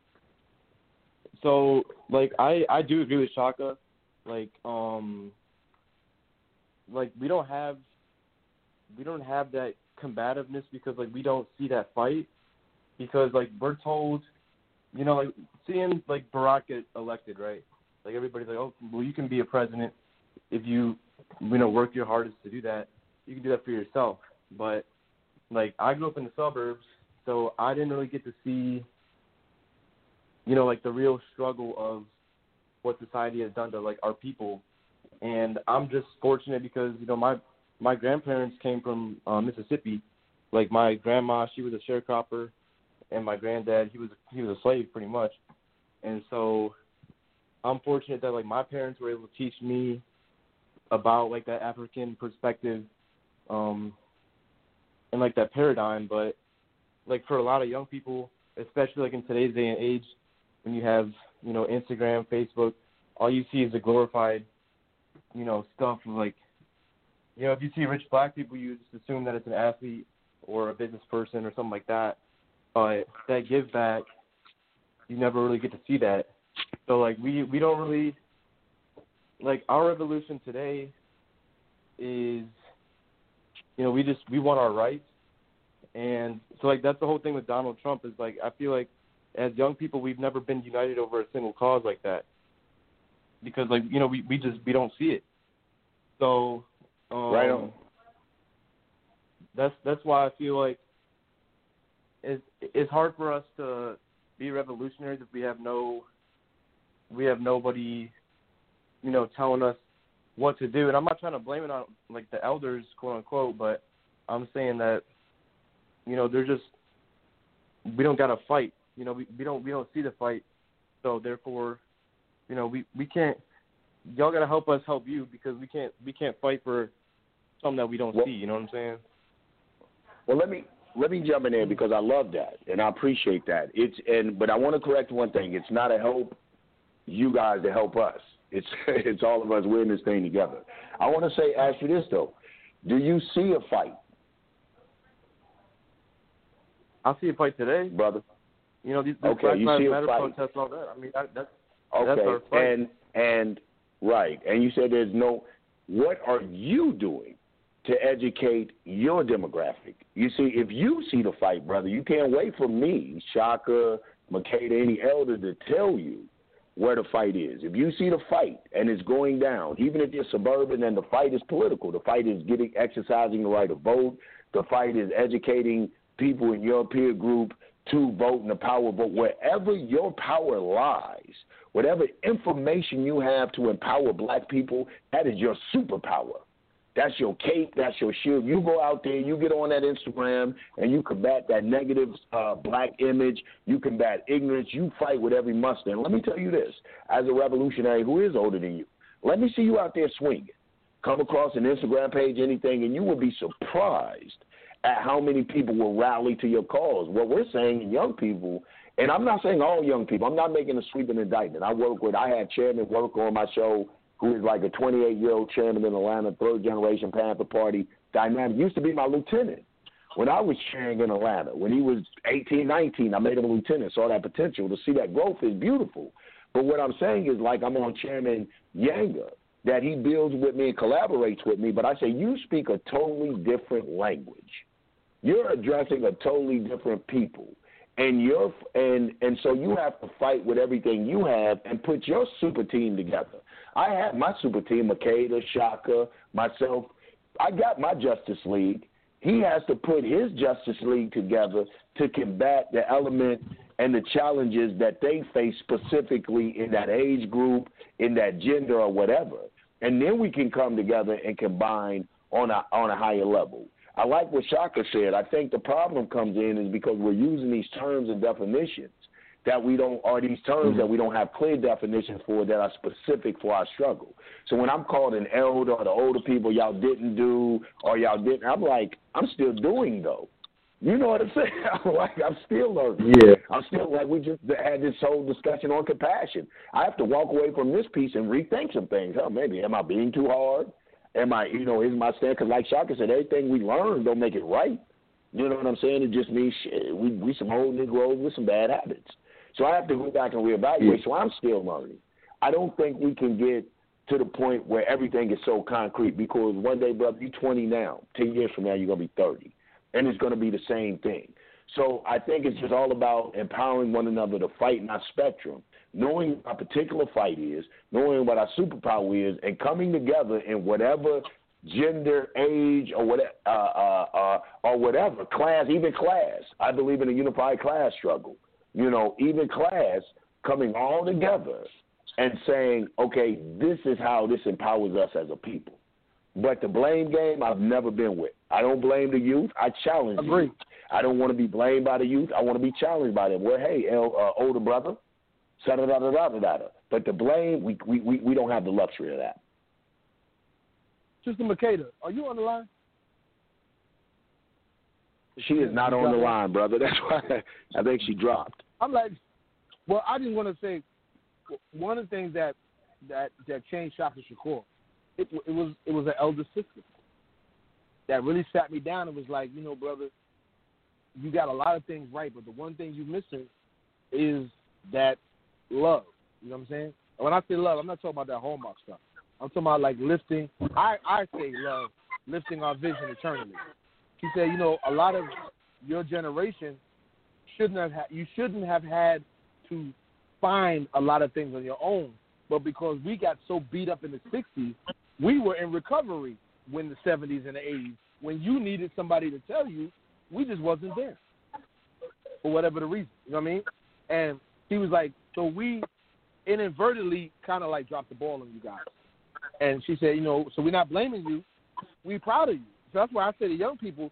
So like I I do agree with Shaka, like um, like we don't have we don't have that combativeness because like we don't see that fight because like we're told you know, like seeing like Barack get elected, right? Like everybody's like, oh, well, you can be a president if you, you know, work your hardest to do that. You can do that for yourself. But like I grew up in the suburbs, so I didn't really get to see, you know, like the real struggle of what society has done to like our people. And I'm just fortunate because you know my my grandparents came from uh, Mississippi. Like my grandma, she was a sharecropper, and my granddad, he was he was a slave pretty much. And so I'm fortunate that like my parents were able to teach me about like that African perspective, um, and like that paradigm. But like for a lot of young people, especially like in today's day and age, when you have you know Instagram, Facebook, all you see is the glorified, you know, stuff like, you know, if you see rich black people, you just assume that it's an athlete or a business person or something like that. But that give back, you never really get to see that. So like we we don't really like our revolution today is you know we just we want our rights. And so like that's the whole thing with Donald Trump is like I feel like as young people we've never been united over a single cause like that. Because like you know we we just we don't see it. So um, right on. that's that's why I feel like it's it's hard for us to be revolutionaries if we have no we have nobody you know telling us what to do and I'm not trying to blame it on like the elders quote unquote but I'm saying that you know they're just we don't got to fight you know we we don't we don't see the fight so therefore you know we we can't y'all got to help us help you because we can't we can't fight for something that we don't Well- see you know what I'm saying Well, let me let me jump in there because I love that and I appreciate that. It's and but I want to correct one thing. It's not a help you guys to help us. It's it's all of us. We're in this thing together. I want to say, ask you this though: Do you see a fight, I see a fight today brother? you know these, these Okay, Black you Lives see a Matter fight. protests and all that I mean that, that's Okay, That's our fight. and and right, and you said there's no. What are you doing to educate your demographic? You see, if you see the fight, brother, you can't wait for me, Shaka, Makeda, any elder to tell you where the fight is. If you see the fight and it's going down, even if you're suburban and the fight is political, the fight is getting exercising the right to vote, the fight is educating people in your peer group to vote and the power vote. Wherever your power lies, whatever information you have to empower black people, that is your superpower. That's your cape. That's your shield. You go out there, you get on that Instagram, and you combat that negative uh, black image. You combat ignorance. You fight with every muscle. And let me tell you this: as a revolutionary who is older than you, let me see you out there swinging. Come across an Instagram page, anything, and you will be surprised at how many people will rally to your cause. What we're saying, young people, and I'm not saying all young people. I'm not making a sweeping indictment. I work with. I had chairman work on my show who is like a 28 year old chairman in Atlanta, third generation Panther Party dynamic. Used to be my lieutenant when I was chairing in Atlanta. When he was 18, 19, I made him a lieutenant. Saw that potential. To see that growth is beautiful. But what I'm saying is like I'm on Chairman Yanga, that he builds with me and collaborates with me. But I say you speak a totally different language. You're addressing a totally different people. And you're and and so you have to fight with everything you have and put your super team together. I have my super team, Makeda, Shaka, myself. I got my Justice League. He has to put his Justice League together to combat the element and the challenges that they face specifically in that age group, in that gender, or whatever. And then we can come together and combine on a on a higher level. I like what Shaka said. I think the problem comes in is because we're using these terms and definitions that we don't, are these terms mm-hmm. that we don't have clear definitions for that are specific for our struggle. So when I'm called an elder or the older people, y'all didn't do, or y'all didn't, I'm like, I'm still doing though. You know what I'm saying? I'm like, I'm still learning. Yeah. I'm still like, we just had this whole discussion on compassion. I have to walk away from this piece and rethink some things. Oh, maybe am I being too hard? Am I, you know, is my stand? Because like Shaka said, everything we learn don't make it right. You know what I'm saying? It just means shit, we we some old Negroes with some bad habits. So I have to go back and reevaluate. So I'm still learning. I don't think we can get to the point where everything is so concrete because one day, brother, you're 20 now. 10 years from now, you're going to be 30. And it's going to be the same thing. So I think it's just all about empowering one another to fight in our spectrum, knowing what our particular fight is, knowing what our superpower is, and coming together in whatever gender, age, or whatever, uh, uh, uh, or whatever, class, even class. I believe in a unified class struggle. You know, even class coming all together and saying, okay, this is how this empowers us as a people. But the blame game, I've never been with. I don't blame the youth. I challenge Agree. youth. I don't want to be blamed by the youth. I want to be challenged by them. Well, hey, El, uh, older brother, da da da da da da. But the blame, we, we we we don't have the luxury of that. Sister Makeda, are you on the line? She is not on the line, brother. That's why I think she dropped. I'm like, well, I just want to say one of the things that that that changed Shaka Shakur, it, it was it was an elder sister that really sat me down and was like, you know, brother, you got a lot of things right, but the one thing you're missing is that love. You know what I'm saying? And when I say love, I'm not talking about that hallmark stuff. I'm talking about like lifting. I I say love, lifting our vision eternally. She said, you know, a lot of your generation shouldn't have had. You shouldn't have had to find a lot of things on your own, but because we got so beat up in the '60s, we were in recovery when the '70s and the '80s. When you needed somebody to tell you, we just wasn't there for whatever the reason. You know what I mean? And he was like, so we inadvertently kind of like dropped the ball on you guys. And she said, you know, so we're not blaming you. We're proud of you. So that's why I say to young people,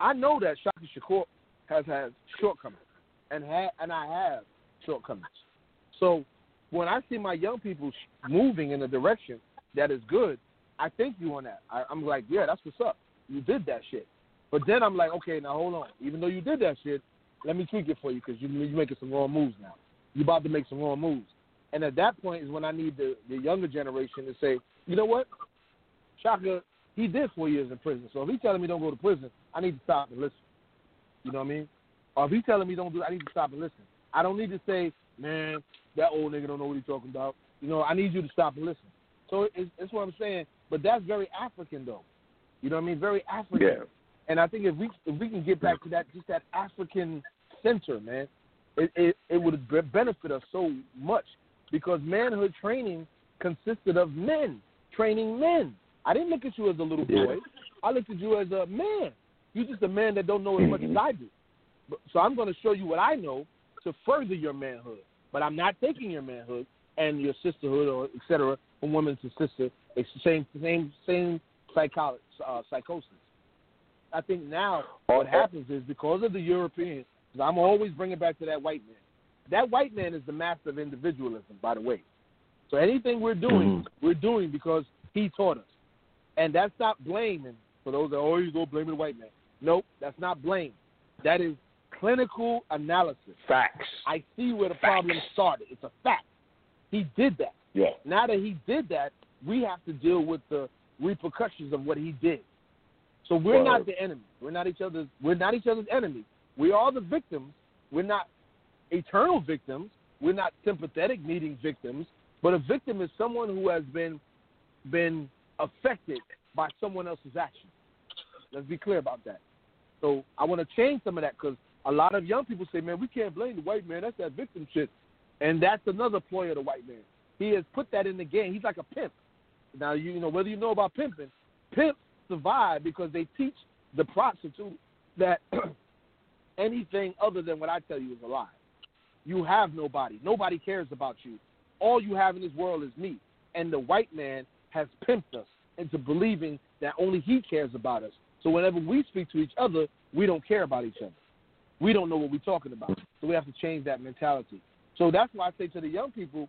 I know that Shaka Shakur has had shortcomings, and ha- and I have shortcomings. So when I see my young people moving in a direction that is good, I thank you on that. I, I'm like, yeah, that's what's up. You did that shit. But then I'm like, okay, now hold on. Even though you did that shit, let me tweak it for you because you, you're making some wrong moves now. You're about to make some wrong moves. And at that point is when I need the, the younger generation to say, you know what? Shaka, he did four years in prison. So if he's telling me don't go to prison, I need to stop and listen. You know what I mean? Or if he's telling me don't do I need to stop and listen. I don't need to say, man, that old nigga don't know what he's talking about. You know, I need you to stop and listen. So it's, it's what I'm saying. But that's very African, though. You know what I mean? Very African. Yeah. And I think if we if we can get back to that just that African center, man, it it, it would benefit us so much because manhood training consisted of men training men. I didn't look at you as a little boy. Yeah. I looked at you as a man. You're just a man that don't know as much as I do. So I'm going to show you what I know to further your manhood. But I'm not taking your manhood and your sisterhood or et cetera from woman to sister. It's the same same same psycholo- uh, psychosis. I think now what happens is because of the Europeans, because I'm always bringing back to that white man. That white man is the master of individualism, by the way. So anything we're doing, we're doing because he taught us. And that's not blaming for those that always go blaming the white man. Nope, that's not blame. That is clinical analysis. Facts. I see where the problem started. It's a fact. He did that. Yeah. Now that he did that, we have to deal with the repercussions of what he did. So we're Well- not the enemy. We're not each other's. We're not each other's enemy. We are the victims. We're not eternal victims. We're not sympathetic needing victims. But a victim is someone who has been been affected by someone else's action. Let's be clear about that. So I want to change some of that because a lot of young people say, "Man, we can't blame the white man. That's that victim shit," and that's another ploy of the white man. He has put that in the game. He's like a pimp. Now you know whether you know about pimping, pimps survive because they teach the prostitute that anything other than what I tell you is a lie. You have nobody. Nobody cares about you. All you have in this world is me. And the white man has pimped us into believing that only he cares about us. So whenever we speak to each other, we don't care about each other. We don't know what we're talking about. So we have to change that mentality. So that's why I say to the young people,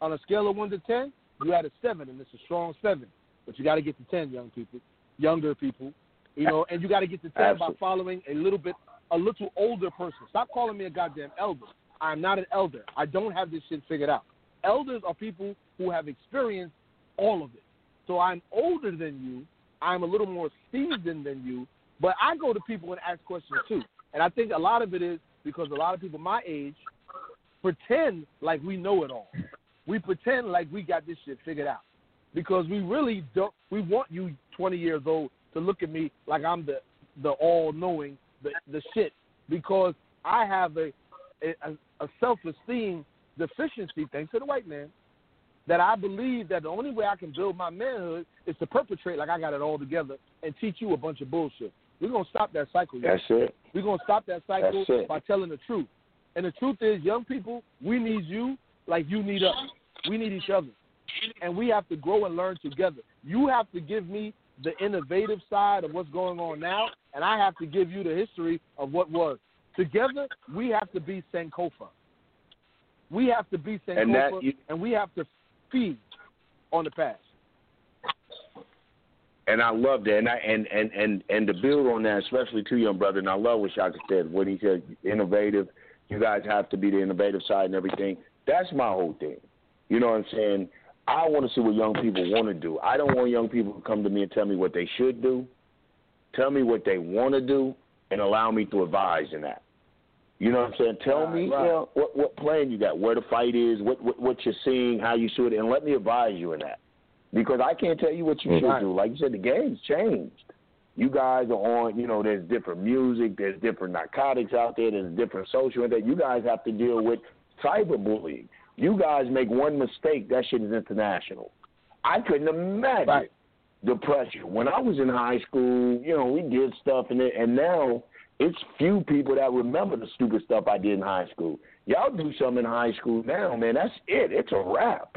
on a scale of one to ten, you had a seven, and it's a strong seven. But you got to get to ten, young people, younger people, you know, and you got to get to ten by following a little bit, a little older person. Stop calling me a goddamn elder. I'm not an elder. I don't have this shit figured out. Elders are people who have experienced all of it. So I'm older than you. I'm a little more seasoned than you. But I go to people and ask questions too. And I think a lot of it is because a lot of people my age pretend like we know it all. We pretend like we got this shit figured out because we really don't. We want you 20 years old to look at me like I'm the the all knowing the the shit because I have a a, a self esteem deficiency thanks to the white man. That I believe that the only way I can build my manhood is to perpetrate like I got it all together and teach you a bunch of bullshit. We're gonna stop that cycle. That's it. We're gonna stop that cycle by telling the truth. And the truth is, young people, we need you like you need us. We need each other, and we have to grow and learn together. You have to give me the innovative side of what's going on now, and I have to give you the history of what was. Together, we have to be Sankofa. We have to be Sankofa, And you- and we have to feed on the past. And I love that, and I and and and and to build on that, especially to young brother, and I love what Shaka said when he said innovative. You guys have to be the innovative side and everything. That's my whole thing. You know what I'm saying? I want to see what young people want to do. I don't want young people to come to me and tell me what they should do. Tell me what they want to do, and allow me to advise in that. You know what I'm saying? Tell Right, me, right. you know, what what plan you got, where the fight is, what what, what you're seeing, how you see it, and let me advise you in that. Because I can't tell you what you mm-hmm. should Right. do. Like you said, the game's changed. You guys are on, you know, there's different music, there's different narcotics out there, there's different social that you guys have to deal with cyberbullying. You guys make one mistake, that shit is international. I couldn't imagine the pressure. When I was in high school, you know, we did stuff and it, and now it's few people that remember the stupid stuff I did in high school. Y'all do something in high school now, man, that's it. It's a wrap.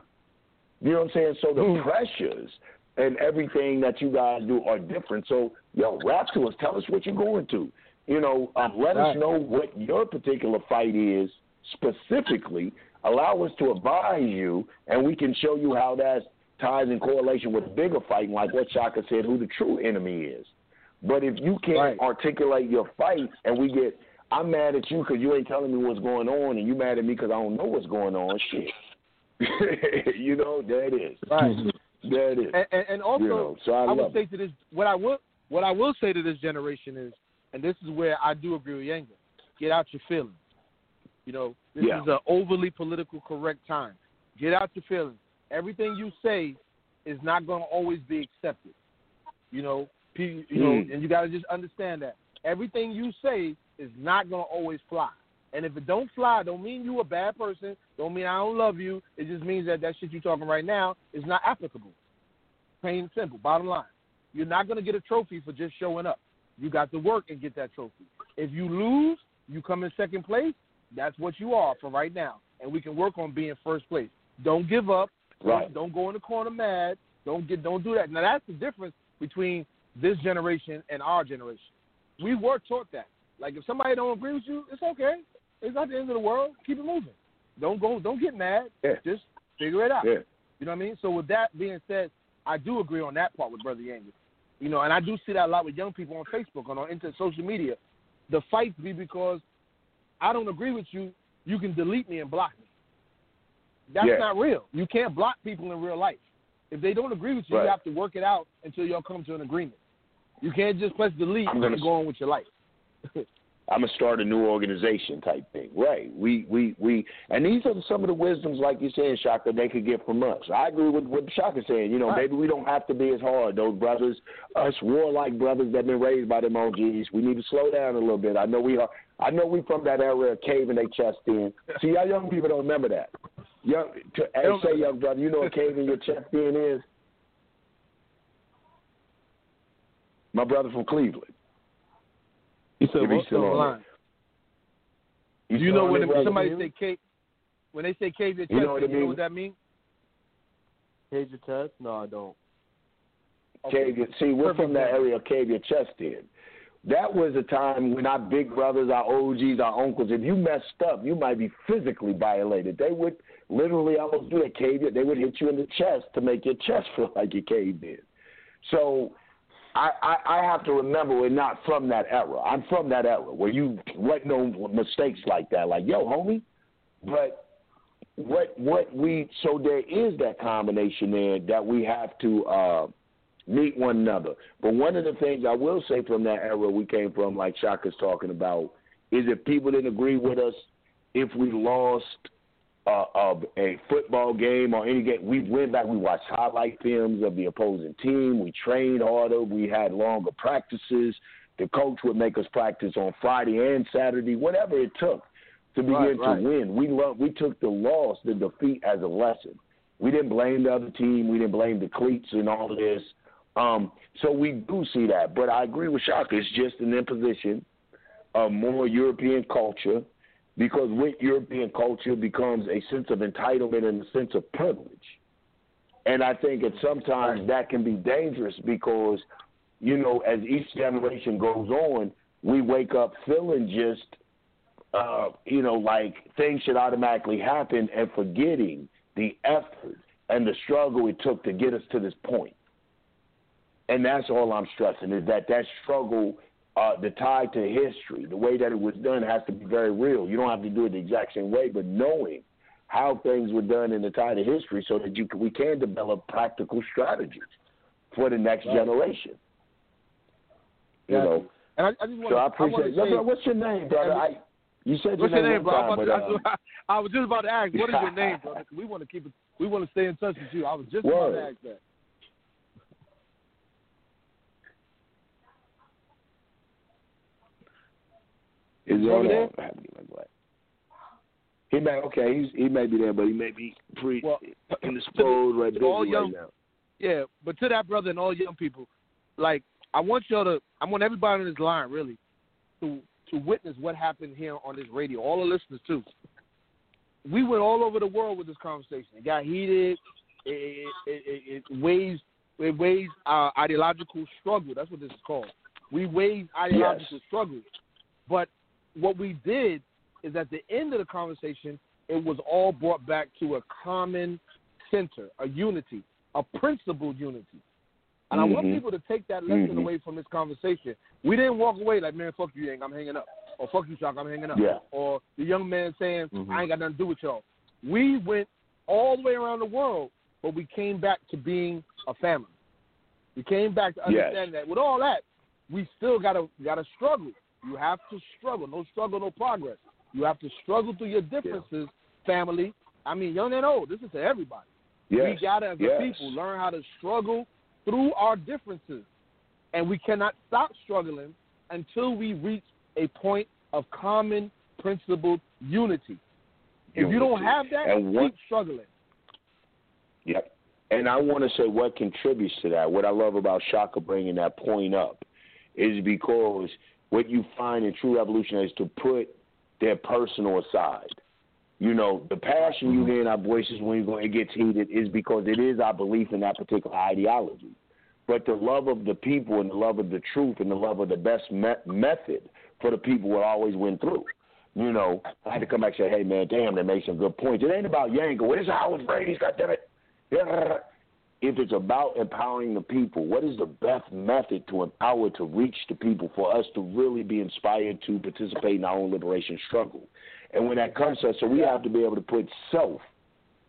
You know what I'm saying? So the Mm. pressures and everything that you guys do are different. So, yo, rap to us. Tell us what you're going to. You know, um, let us know what your particular fight is specifically. Allow us to advise you, and we can show you how that ties in correlation with bigger fighting, like what Shaka said, who the true enemy is. But if you can't Right. articulate your fight, and we get, I'm mad at you because you ain't telling me what's going on, and you mad at me because I don't know what's going on. Shit. you know, there it is. Right. There it is. And, and, and also, you know, so I, I love would it. say to this, what I will, what I will say to this generation is, and this is where I do agree with Yanga, get out your feelings. You know, this Yeah. is an overly political correct time. Get out your feelings. Everything you say is not going to always be accepted. You know, you know, Mm. and you got to just understand that everything you say is not going to always fly. And if it don't fly, don't mean you a bad person. Don't mean I don't love you. It just means that that shit you talking right now is not applicable. Plain and simple. Bottom line, you're not going to get a trophy for just showing up. You got to work and get that trophy. If you lose, you come in second place. That's what you are for right now, and we can work on being first place. Don't give up. Right. Don't, don't go in the corner mad. Don't get. Don't do that. Now that's the difference between this generation and our generation. We were taught that. Like if somebody don't agree with you, it's okay. It's not the end of the world. Keep it moving. Don't go. Don't get mad. Yeah. Just figure it out. Yeah. You know what I mean? So with that being said, I do agree on that part with Brother Yanga. You know, and I do see that a lot with young people on Facebook and on into social media. The fights be because I don't agree with you. You can delete me and block me. That's Yeah. not real. You can't block people in real life. If they don't agree with you, Right. you have to work it out until y'all come to an agreement. You can't just press delete I'm gonna and go on with your life. I'm gonna start a new organization type thing. Right. We we we and these are some of the wisdoms like you're saying, Shaka, they could get from us. I agree with what Shaka's saying, you know, Right. maybe we don't have to be as hard. Those brothers, us warlike brothers that been raised by them OGs, we need to slow down a little bit. I know we are I know we from that era of caving their chest in. See y'all young people don't remember that. Young to hey, say young brother, you know what caving your chest in is? My brother from Cleveland. You said If he's what? still on line. You Do you know when there, somebody say cave, when they say cave your chest, You know what you know what that means? Page your test? No, I don't. Cave your, see, we're Perfect from that area of cave your chest in. That was a time when our big brothers, our OGs, our uncles, if you messed up, you might be physically violated. They would literally almost do a cave in. They would hit you in the chest to make your chest feel like you caved in. So I, I, I have to remember we're not from that era. I'm from that era where you let no mistakes like that. Like, yo, homie. But what what we so there is that combination there that we have to uh meet one another. But one of the things I will say from that era we came from, like Shaka's talking about, is if people didn't agree with us, if we lost uh, uh, a football game or any game, we went back, we watched highlight films of the opposing team, we trained harder, we had longer practices. The coach would make us practice on Friday and Saturday, whatever it took to begin Right, right. to win. We love, we took the loss, the defeat as a lesson. We didn't blame the other team. We didn't blame the cleats and all of this. Um, so we do see that. But I agree with Shaka. It's just an imposition of more European culture because with European culture becomes a sense of entitlement and a sense of privilege. And I think that sometimes that can be dangerous because, you know, as each generation goes on, we wake up feeling just, uh, you know, like things should automatically happen and forgetting the effort and the struggle it took to get us to this point. And that's all I'm stressing is that that struggle, uh, the tie to history, the way that it was done has to be very real. You don't have to do it the exact same way, but knowing how things were done in the tie to history so that you can, we can develop practical strategies for the next right. generation. You yeah. know. And I, I just want so I appreciate. I say, what's your name, brother? I, you said what's your name, name, bro? time, but, to, um, I was just about to ask, what is your name, brother? We want to keep it. We want to stay in touch with you. I was just Word. about to ask that. Is over there? I have to get my glass. He may okay. He's he may be there, but he may be pre well, indisposed right, all young, right now. Yeah, but to that brother and all young people, like I want y'all to, I want everybody on this line really to to witness what happened here on this radio. All the listeners too. We went all over the world with this conversation. It got heated. It it, it, it weighs it weighs our ideological struggle. That's what this is called. We waged ideological Yes. struggle, but what we did is at the end of the conversation, it was all brought back to a common center, a unity, a principled unity. And I want Mhm. people to take that lesson Mhm. away from this conversation. We didn't walk away like, man, fuck you, Yang, I'm hanging up. Or fuck you, Shock, I'm hanging up. Yeah. Or the young man saying, Mhm. I ain't got nothing to do with y'all. We went all the way around the world, but we came back to being a family. We came back to Yes. understand that with all that, we still gotta gotta struggle. You have to struggle. No struggle, no progress. You have to struggle through your differences, family. I mean, young and old. This is to everybody. Yes. We gotta, as a people, learn how to struggle through our differences, and we cannot stop struggling until we reach a point of common principled unity. If you don't have that, And what- keep struggling. Yep. And I want to say what contributes to that. What I love about Shaka bringing that point up is because what you find in true revolutionaries to put their personal aside. You know, the passion you mm-hmm. hear in our voices when it gets heated is because it is our belief in that particular ideology. But the love of the people and the love of the truth and the love of the best me- method for the people will always win through. You know, I had to come back and say, hey, man, damn, they made some good points. It ain't about Yanga. What is how I was raised, goddammit. Yeah. If it's about empowering the people, what is the best method to empower to reach the people for us to really be inspired to participate in our own liberation struggle? And when that comes to us, so we have to be able to put self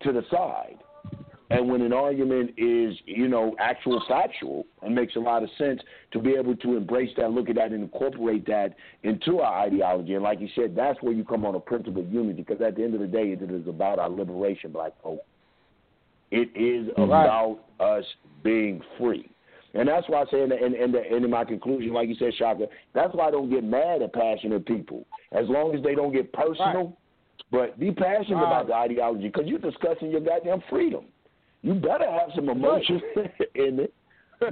to the side. And when an argument is, you know, actual factual and makes a lot of sense, to be able to embrace that, look at that, and incorporate that into our ideology. And like you said, that's where you come on a principle of unity, because at the end of the day, it is about our liberation, black folk. It is about us being free. And that's why I say, in, the, in, in, the, in my conclusion, like you said, Shaka, that's why I don't get mad at passionate people. As long as they don't get personal, but be passionate Right. about the ideology because you're discussing your goddamn freedom. You better have some emotion in it.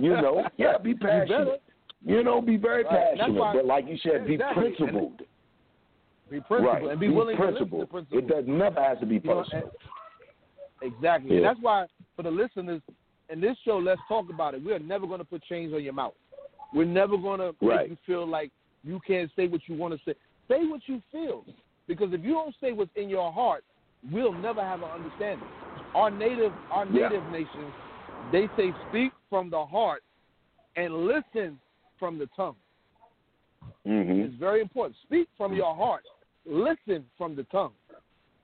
You know, yeah, be passionate. You know, be very Right. Passionate. why- but like you said, be Exactly. Principled. Be principled right. and be, willing principled. to listen to It does never has to be You know, exactly. And Yeah. that's why, for the listeners, in this show, let's talk about it. We are never going to put chains on your mouth. We're never going to Right. make you feel like you can't say what you want to say. Say what you feel. Because if you don't say what's in your heart, we'll never have an understanding. Our native, our Yeah. native nations, they say speak from the heart and listen from the tongue. hmm It's very important. Speak from your heart. Listen from the tongue.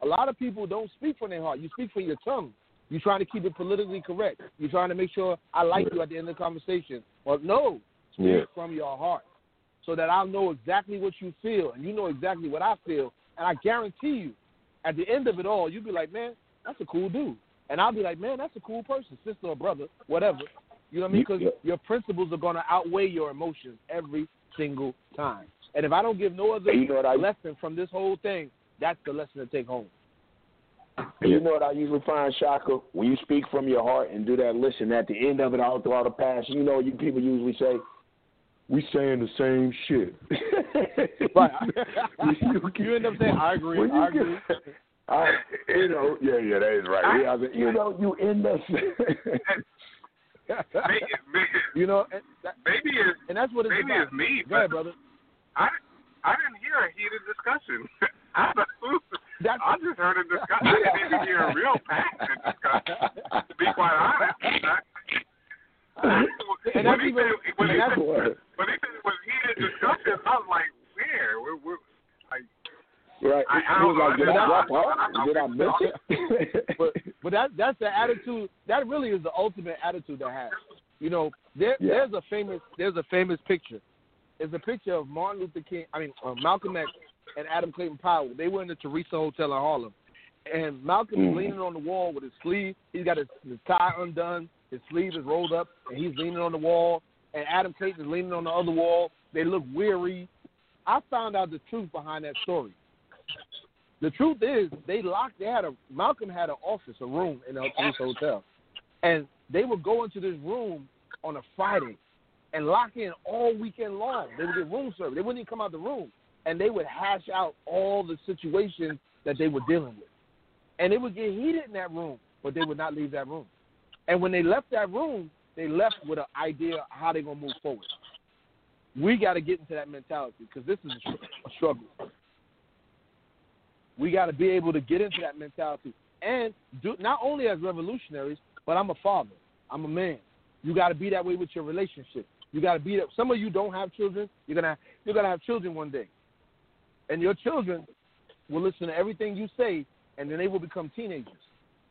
A lot of people don't speak from their heart. You speak from your tongue. You're trying to keep it politically correct. You're trying to make sure I like you at the end of the conversation. Well, no, speak Yeah. from your heart so that I'll know exactly what you feel and you know exactly what I feel. And I guarantee you, at the end of it all, you'll be like, man, that's a cool dude. And I'll be like, man, that's a cool person, sister or brother, whatever. You know what I mean? Because Yeah. your principles are going to outweigh your emotions every single time. And if I don't give no other you know lesson from this whole thing, that's the lesson to take home. You know what I usually find, Shaka? When you speak from your heart and do that listen, at the end of it, all throughout the past, you know, you people usually say, we saying the same shit. right. you, end up saying, I agree, when I agree. Get, I, you know, yeah, yeah, that is right. I, yeah, you know, you end up. maybe, maybe, you know, and that, maybe it's and that's what it's maybe about. it's me. Go ahead, brother. I I didn't hear a heated discussion. I, That's, I just heard a discussion. I didn't even hear a real passionate discussion. To be quite honest. and when that's he even, said, when he said, when he said it was heated discussion, I was like, where? We're, we're, like, Right. I, I was like, did know. I drop I- off? I- I- Did I miss it? but but that that's the attitude. That really is the ultimate attitude to have. You know, there Yeah. there's a famous there's a famous picture. It's a picture of Martin Luther King. I mean uh, Malcolm X and Adam Clayton Powell. They were in the Theresa Hotel in Harlem, and Malcolm is Mhm. leaning on the wall with his sleeve. He's got his, his tie undone. His sleeve is rolled up, and he's leaning on the wall. And Adam Clayton is leaning on the other wall. They look weary. I found out the truth behind that story. The truth is, they locked. They had a Malcolm had an office, a room in the Theresa Hotel, and they would go into this room on a Friday and lock in all weekend long. They would get room service. They wouldn't even come out the room, and they would hash out all the situations that they were dealing with, and it would get heated in that room, but they would not leave that room. And when they left that room, they left with an idea of how they're gonna move forward. We got to get into that mentality because this is a, a struggle. We got to be able to get into that mentality and do not only as revolutionaries, but I'm a father. I'm a man. You got to be that way with your relationship. You got to be that. Some of you don't have children. You're gonna you're gonna have children one day, and your children will listen to everything you say, and then they will become teenagers,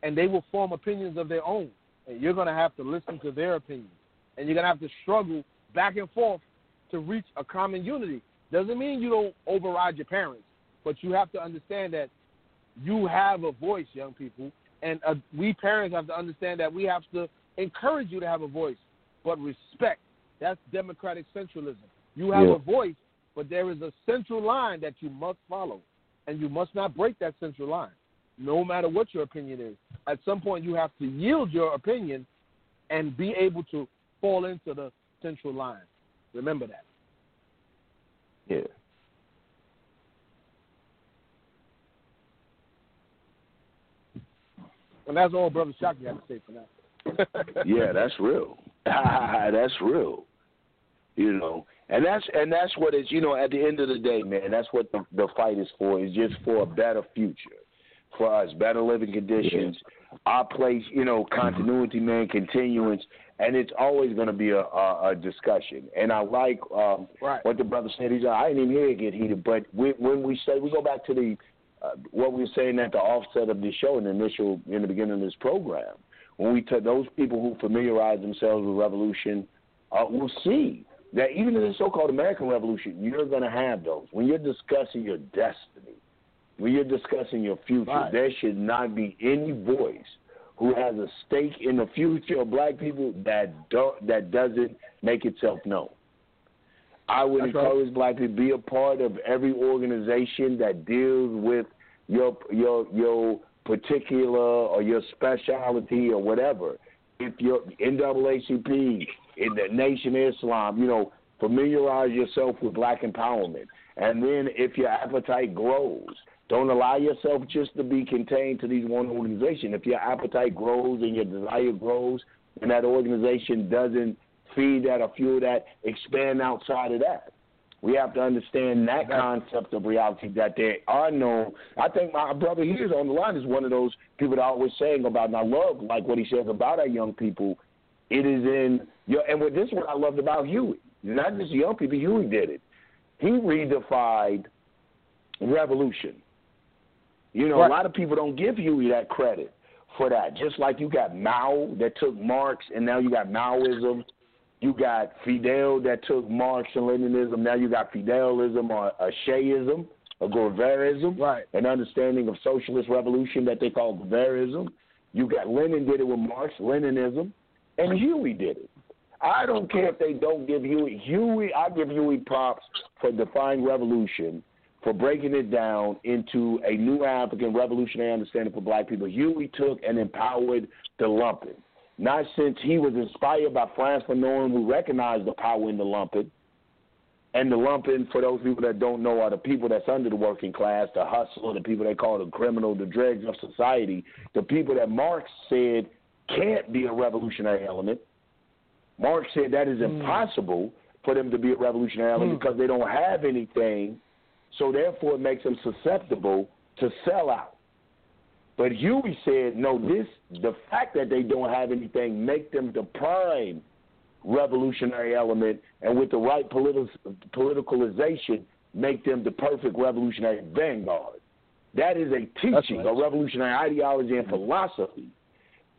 and they will form opinions of their own, and you're gonna have to listen to their opinions, and you're gonna have to struggle back and forth to reach a common unity. Doesn't mean you don't override your parents, but you have to understand that you have a voice, young people, and uh, we parents have to understand that we have to encourage you to have a voice, but respect. That's democratic centralism. You have Yeah. a voice, but there is a central line that you must follow, and you must not break that central line, no matter what your opinion is. At some point, you have to yield your opinion and be able to fall into the central line. Remember that. yeah. And that's all Brother Shockey had to say for now. yeah, that's real. that's real. You know, and that's and that's what it's. You know, at the end of the day, man, that's what the the fight is for. Is just for a better future for us, better living conditions, our place. You know, continuity, man, continuance, and it's always going to be a, a, a discussion. And I like um, Right. what the brother said. He's like, I didn't even hear it get heated, but we, when we say we go back to the uh, what we were saying at the offset of the show in the initial in the beginning of this program, when we took those people who familiarize themselves with revolution, uh, will see that even in the so-called American Revolution, you're going to have those. When you're discussing your destiny, when you're discussing your future, Right. there should not be any voice who has a stake in the future of black people that don't, that doesn't make itself known. I would That's right. encourage black people to be a part of every organization that deals with your your your particular or your specialty or whatever. If you're NAACP, in the Nation of Islam, you know, familiarize yourself with black empowerment. And then if your appetite grows, don't allow yourself just to be contained to these one organization. If your appetite grows and your desire grows and that organization doesn't feed that or fuel that, expand outside of that. We have to understand that concept of reality that there are no. I think my brother here on the line is one of those people that I always saying about, and I love like what he says about our young people. It is in your, and what this is what I loved about Huey. Not just young people, Huey did it. He redefined revolution. You know, Right. a lot of people don't give Huey that credit for that. Just like you got Mao that took Marx, and now you got Maoism. You got Fidel that took Marx and Leninism. Now you got Fidelism or a Sheaism, a Guevarism, Right. an understanding of socialist revolution that they call Guevarism. You got Lenin did it with Marx, Leninism, and Huey did it. I don't care if they don't give Huey. Huey, I give Huey props for defying revolution, for breaking it down into a new African revolutionary understanding for black people. Huey took and empowered the lumpen. Not since he was inspired by Frantz Fanon, who recognized the power in the lumpen. And the lumpen, for those people that don't know, are the people that's under the working class, the hustler, the people they call the criminal, the dregs of society, the people that Marx said can't be a revolutionary element. Marx said that is Hmm. impossible for them to be a revolutionary element because they don't have anything, so therefore it makes them susceptible to sell out. But Huey said, no, this the fact that they don't have anything make them the prime revolutionary element, and with the right politi- politicalization, make them the perfect revolutionary vanguard. That is a teaching, right. a revolutionary ideology and philosophy.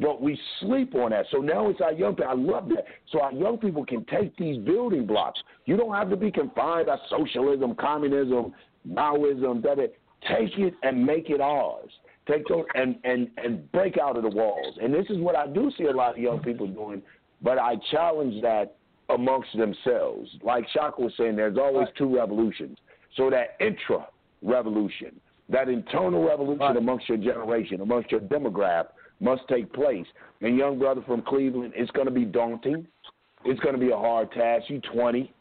But we sleep on that. So now it's our young people. I love that. So our young people can take these building blocks. You don't have to be confined by socialism, communism, Maoism. That it. Take it and make it ours. Take those and, and, and break out of the walls. And this is what I do see a lot of young people doing, but I challenge that amongst themselves. Like Shaka was saying, there's always two revolutions. So that intra revolution, that internal revolution amongst your generation, amongst your demographic, must take place. And young brother from Cleveland, it's going to be daunting. It's going to be a hard task. You 20.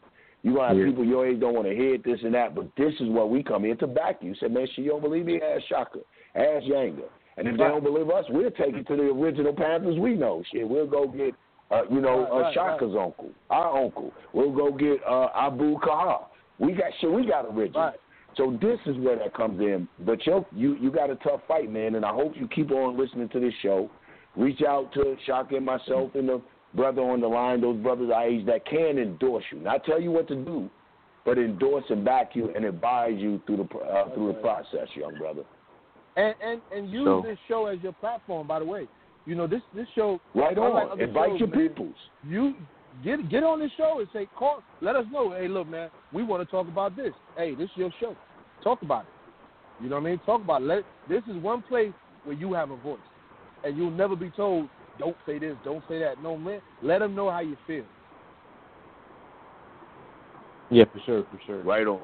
You're going to have Yeah. people your age don't want to hear it, this and that, but this is what we come here to back you. Say, man, she don't believe me? Ask Shaka. Ask Yanga. And if they don't believe us, we'll take it to the original Panthers we know. Shit, we'll go get, uh, you know, uh, Shaka's uncle, our uncle. We'll go get uh, Abu Kahar. We got shit. We got original. Right. So this is where that comes in. But yo, you you got a tough fight, man, and I hope you keep on listening to this show. Reach out to Shock and myself and the brother on the line, those brothers our age that can endorse you, not tell you what to do, but endorse and back you and advise you through the uh, through the process, young brother. and and and use So- this show as your platform. By the way, you know this this show. Right on. Invite shows, your man, peoples. You get get on this show and say, call, let us know. Hey, look, man, we want to talk about this. Hey, this is your show. Talk about it. You know what I mean? Talk about it. Let, this is one place where you have a voice, and you'll never be told, don't say this, don't say that. No, man, let them know how you feel. Yeah, for sure, for sure. Right on.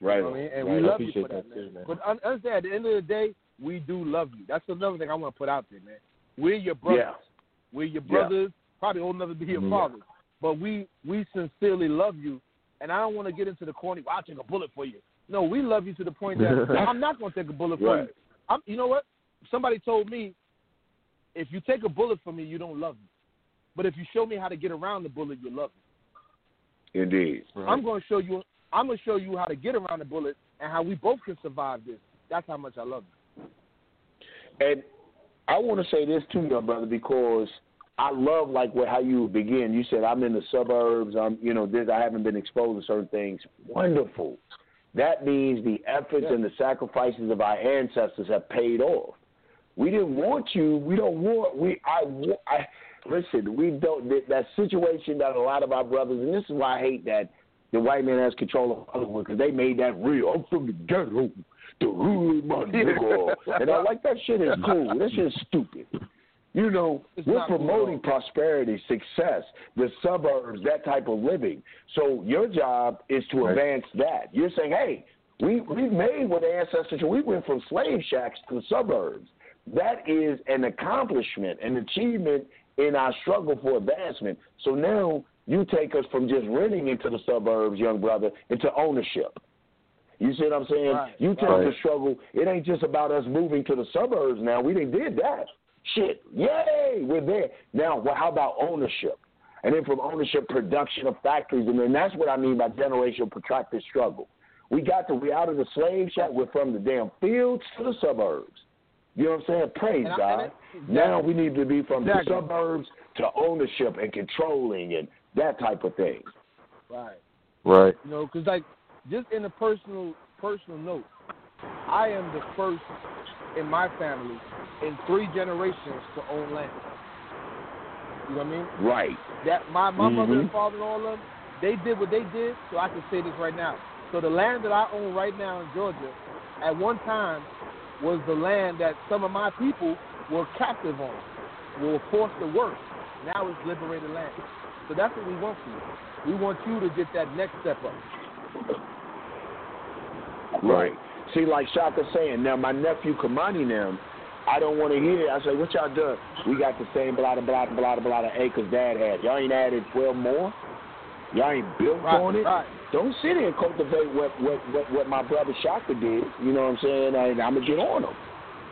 Right You know on. what I mean? And right we love you appreciate for that, that man. too, man. But un- understand, at the end of the day, we do love you. That's another thing I want to put out there, man. We're your brothers. Yeah. We're your Yeah. brothers. Probably old enough to be your Yeah. fathers. But we we sincerely love you, and I don't want to get into the corny. Well, I'll take a bullet for you. No, we love you to the point that I'm not going to take a bullet for Right. you. I'm, you know what? Somebody told me, if you take a bullet for me, you don't love me. But if you show me how to get around the bullet, you love me. Indeed. I'm going to show you. I'm going to show you how to get around the bullet and how we both can survive this. That's how much I love you. And I want to say this too, young brother, because I love like what how you begin. You said I'm in the suburbs. I'm, you know, this, I haven't been exposed to certain things. Wonderful. That means the efforts Yeah. and the sacrifices of our ancestors have paid off. We didn't want you. We don't want. We. I. I listen. We don't. That, that situation that a lot of our brothers, and this is why I hate that the white man has control of Hollywood because they made that real. I'm from the ghetto, the hood, my nigga. and I like that shit is cool. That shit is stupid. You know, It's we're not cool promoting prosperity, success, the suburbs, that type of living. So your job is to Right. advance that. You're saying, hey, we we made what the ancestors. We went from slave shacks to the suburbs. That is an accomplishment, an achievement in our struggle for advancement. So now you take us from just renting into the suburbs, young brother, into ownership. You see what I'm saying? Right, you take right. the struggle. It ain't just about us moving to the suburbs now. We didn't did that. Shit, yay, we're there. Now, well, how about ownership? And then from ownership, production of factories, and then that's what I mean by generational protracted struggle. We got to we out of the slave shack. We're from the damn fields to the suburbs. You know what I'm saying? Praise I- God. and it- now we need to be from Exactly. the suburbs to ownership and controlling and that type of thing. Right. Right. You know, because like just in a personal personal note, I am the first in my family in three generations to own land. You know what I mean? Right. That my my mm-hmm. mother and father and all of them, they did what they did, so I can say this right now. So the land that I own right now in Georgia, at one time, was the land that some of my people were captive on, were forced to work. Now it's liberated land. So that's what we want for you. We want you to get that next step up. Right. See, like Shaka saying, now my nephew Kamani them, I don't want to hear. I say, what y'all done? We got the same blah blah blah blah blah acres dad had. Y'all ain't added twelve more. Y'all ain't built Right, on it. right. Don't sit here and cultivate what what what, what my brother Shaka did. You know what I'm saying? And I'm gonna get on him.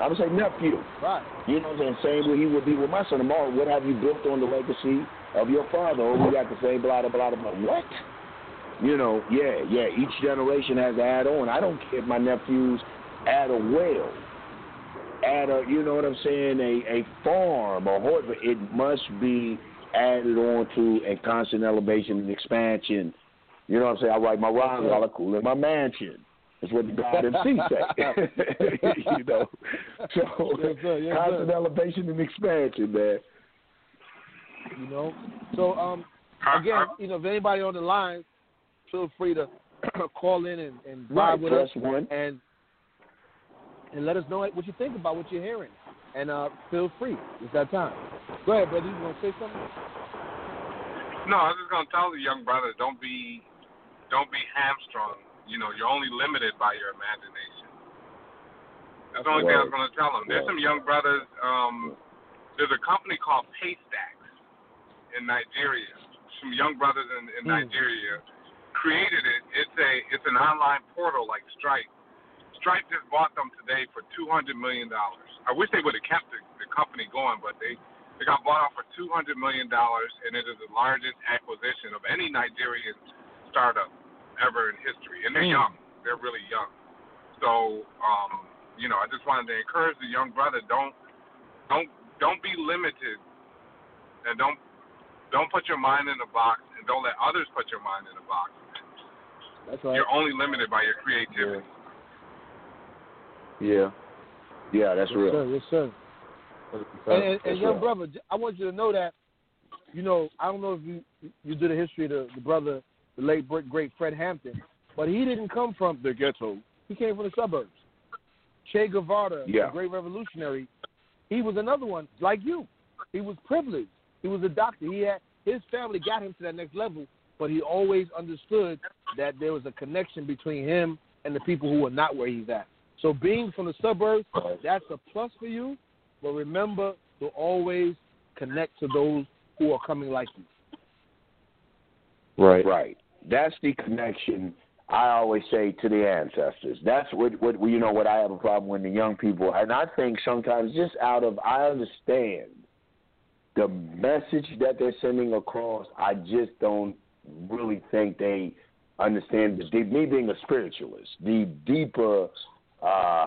I'm gonna say nephew. Right. You know what I'm saying? Same way he would be with my son tomorrow. What have you built on the legacy of your father? Oh, we got the same blah blah blah blah. What? You know, yeah, yeah. Each generation has to add on. I don't care if my nephews add a well, add a, you know what I'm saying, a a farm or whatever. It must be added on to and constant elevation and expansion. You know what I'm saying? I write my rhymes while I cool in my mansion. That's what the God MC say. you know, so Yes, sir. Yes, constant sir. elevation and expansion, man. You know. So um again, you know, if anybody on the line, feel free to call in and, and Right, with us one. and and let us know what you think about what you're hearing. And uh feel free. It's that time. Go ahead, brother. You gonna say something? No, I was just gonna tell the young brothers, don't be, don't be hamstrung. You know, you're only limited by your imagination. That's the only thing I was gonna tell them. There's Right. some young brothers. Um, there's a company called Paystacks in Nigeria. Some young brothers in, in Hmm. Nigeria created it. It's a, it's an online portal like Stripe. Stripe just bought them today for two hundred million dollars. I wish they would have kept the, the company going, but they they got bought off for two hundred million dollars, and it is the largest acquisition of any Nigerian startup ever in history. And they're young; they're really young. So, um, you know, I just wanted to encourage the young brother: don't don't don't be limited, and don't don't put your mind in a box, and don't let others put your mind in a box. That's right. You're only limited by your creativity. Yeah, yeah, that's yes, real. sir. Yes, sir. And, and, and young right. brother, I want you to know that, you know, I don't know if you you did a history of the, the brother, the late great great Fred Hampton, but he didn't come from the ghetto. He came from the suburbs. Che Guevara, Yeah. the great revolutionary, he was another one like you. He was privileged. He was a doctor. He had his family got him to that next level, but he always understood that there was a connection between him and the people who were not where he's at. So being from the suburbs, that's a plus for you. But remember to always connect to those who are coming like you. Right. Right. That's the connection I always say to the ancestors. That's what what you know what I have a problem with the young people, and I think sometimes just out of I understand the message that they're sending across. I just don't really think they understand the deep. Me being a spiritualist, the deeper. uh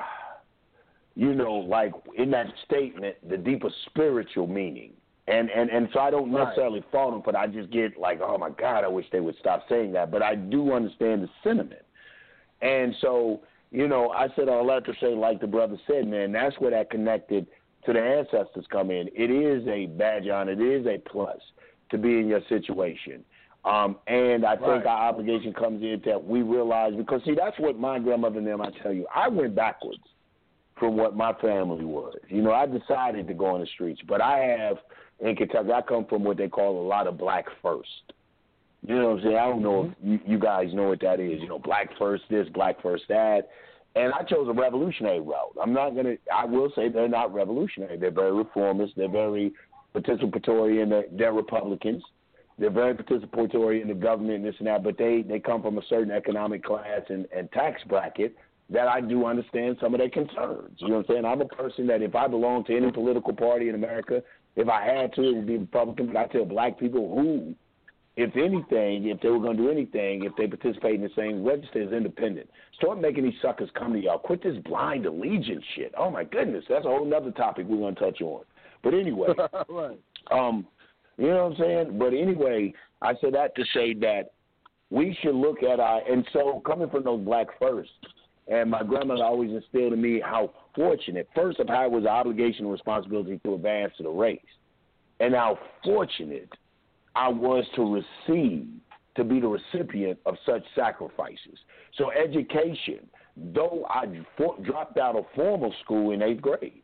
you know, like in that statement, the deeper spiritual meaning. And and and so I don't Right. necessarily fault them, but I just get like, oh my God, I wish they would stop saying that. But I do understand the sentiment. And so, you know, I said all that to say, like the brother said, man, that's where that connected to the ancestors come in. It is a badge on, it is a plus to be in your situation. Um, and I think our obligation comes in that we realize because see that's what my grandmother and them I tell you, I went backwards from what my family was. You know, I decided to go on the streets, but I have in Kentucky. I come from what they call a lot of black first. You know what I'm saying? I don't know if you, you guys know what that is. You know, black first this, black first that. And I chose a revolutionary route. I'm not gonna. I will say they're not revolutionary. They're very reformist. They're very participatory, and they're, they're Republicans. They're very participatory in the government and this and that. But they they come from a certain economic class and, and tax bracket that I do understand some of their concerns. You know what I'm saying? I'm a person that if I belong to any political party in America, if I had to, it would be Republican. But I tell black people who, if anything, if they were going to do anything, if they participate in the same register as independent, start making these suckers come to y'all. Quit this blind allegiance shit. Oh my goodness, that's a whole nother topic we're going to touch on. But anyway, right. um, you know what I'm saying? But anyway, I said that to say that we should look at our and so coming from those black first, and my grandmother always instilled in me how fortunate first of how it was an obligation and responsibility to advance to the race, and how fortunate I was to receive to be the recipient of such sacrifices. So education, though I for, dropped out of formal school in eighth grade,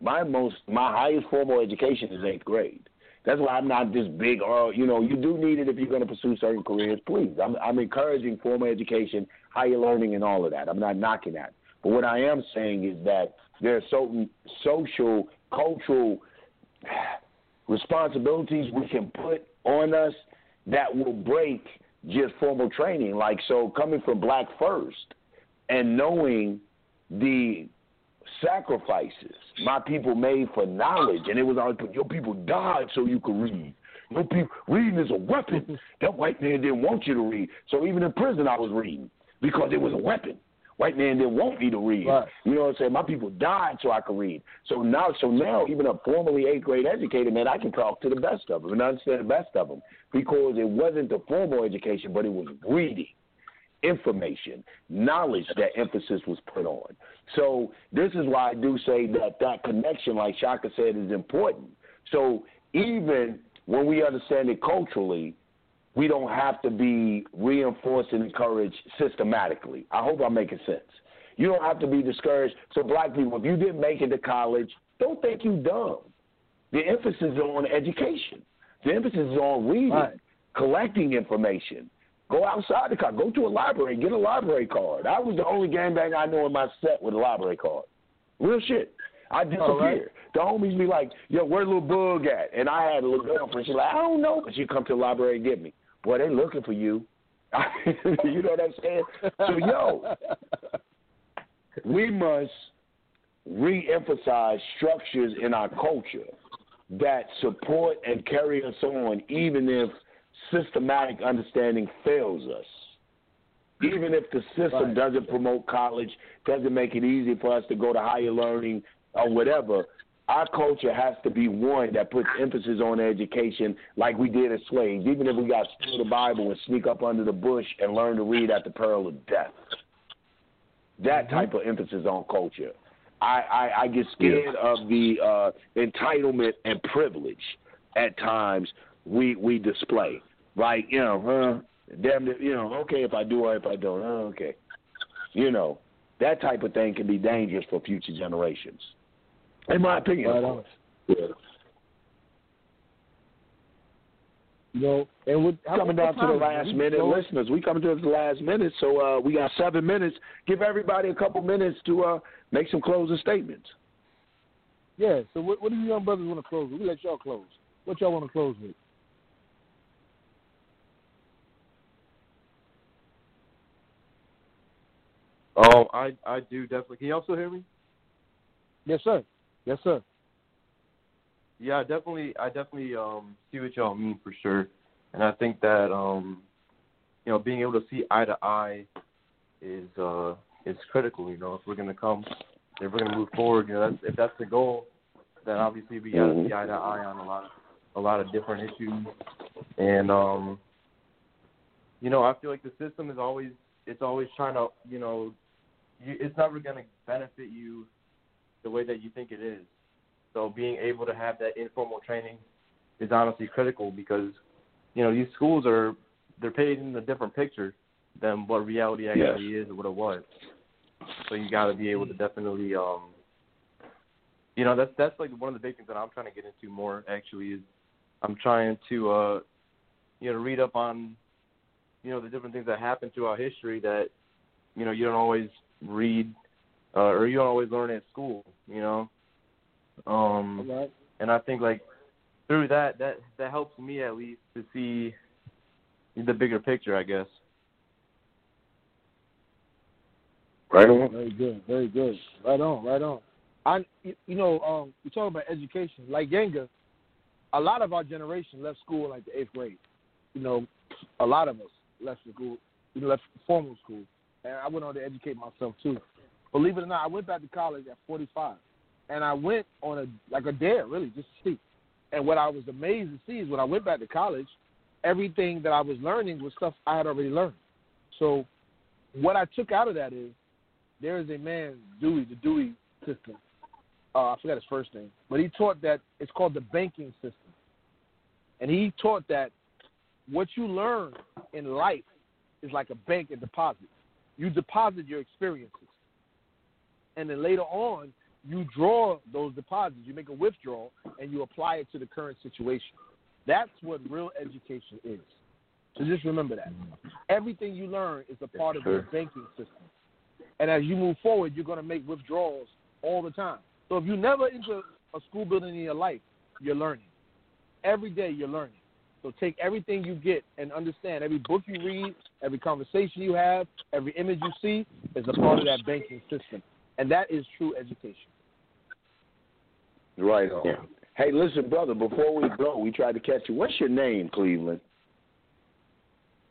my most my highest formal education is eighth grade. That's why I'm not this big. Or you know, you do need it if you're going to pursue certain careers. Please, I'm I'm encouraging formal education, higher learning, and all of that. I'm not knocking that. But what I am saying is that there are certain social, cultural responsibilities we can put on us that will break just formal training. Like so, coming from Black First and knowing the sacrifices my people made for knowledge, and it was always put your people died so you could read. Your people reading is a weapon. That white man didn't want you to read. So even in prison, I was reading because it was a weapon. White man didn't want me to read. Right. You know what I'm saying? My people died so I could read. So now, so now, even a formerly eighth grade educated man, I can talk to the best of them and understand the best of them because it wasn't the formal education, but it was reading information, knowledge that emphasis was put on. So this is why I do say that that connection, like Shaka said, is important. So even when we understand it culturally, we don't have to be reinforced and encouraged systematically. I hope I'm making sense. You don't have to be discouraged. So black people, if you didn't make it to college, don't think you dumb. The emphasis is on education. The emphasis is on reading, Right. collecting information, Go outside the car. Go to a library. Get a library card. I was the only gangbang I know in my set with a library card. Real shit. I disappear. Right. The homies be like, yo, where little bug at? And I had a little girlfriend. She's like, I don't know. But she come to the library and get me. Boy, they looking for you. you know what I'm saying? So, yo, we must re-emphasize structures in our culture that support and carry us on even if systematic understanding fails us. Even if the system doesn't promote college, doesn't make it easy for us to go to higher learning or whatever, our culture has to be one that puts emphasis on education like we did as slaves, even if we got to steal the Bible and sneak up under the bush and learn to read at the peril of death. That type of emphasis on culture. I, I, I get scared of the uh, entitlement and privilege at times we we display. Right, you know, uh, damn it, you know, okay if I do or if I don't, uh, okay. You know, that type of thing can be dangerous for future generations. In my opinion. Right on. Yeah. You know, and we're coming down to the time is it? last minute, close? listeners. We coming to the last minute, so uh, we got seven minutes. Give everybody a couple minutes to uh, make some closing statements. Yeah. So what, what do you young brothers want to close with? We let y'all close. What y'all want to close with? Oh, I I do definitely. Can you also hear me? Yes, sir. Yes, sir. Yeah, I definitely I definitely um see what y'all mean for sure. And I think that um you know, being able to see eye to eye is uh is critical, you know, if we're gonna come if we're gonna move forward, you know, that's if that's the goal, then obviously we gotta Mhm. see eye to eye on a lot of a lot of different issues. And um you know, I feel like the system is always it's always trying to, you know, you, it's never going to benefit you the way that you think it is. So being able to have that informal training is honestly critical because you know these schools are they're painting a different picture than what reality actually is or what it was. So you got to be able to definitely, um, you know, that's that's like one of the big things that I'm trying to get into more. Actually, is I'm trying to, uh, you know, read up on, you know, the different things that happen throughout history that, you know, you don't always read uh, or you always learn at school. You know, um, All right. and I think like through that that that helps me at least to see the bigger picture, I guess. Right on. Very good. Very good. Right on. Right on. I, you you know, um, we talk about education. Like Yanga, a lot of our generation left school in like the eighth grade. You know, a lot of us left school, we left formal school, and I went on to educate myself too. Believe it or not, I went back to college at 45, and I went on a like a dare, really, just to see. And what I was amazed to see is when I went back to college, everything that I was learning was stuff I had already learned. So, what I took out of that is there is a man, Dewey, the Dewey system. Uh, I forgot his first name, but he taught that it's called the banking system, and he taught that what you learn in life is like a bank and deposit. You deposit your experiences, and then later on, you draw those deposits. You make a withdrawal, and you apply it to the current situation. That's what real education is. So just remember that. Everything you learn is a part of your banking system. And as you move forward, you're going to make withdrawals all the time. So if you never enter a school building in your life, you're learning. Every day you're learning. So take everything you get and understand every book you read, every conversation you have, every image you see is a part of that banking system. And that is true education. Right on. Yeah. Hey, listen, brother, before we go, we tried to catch you. What's your name, Cleveland?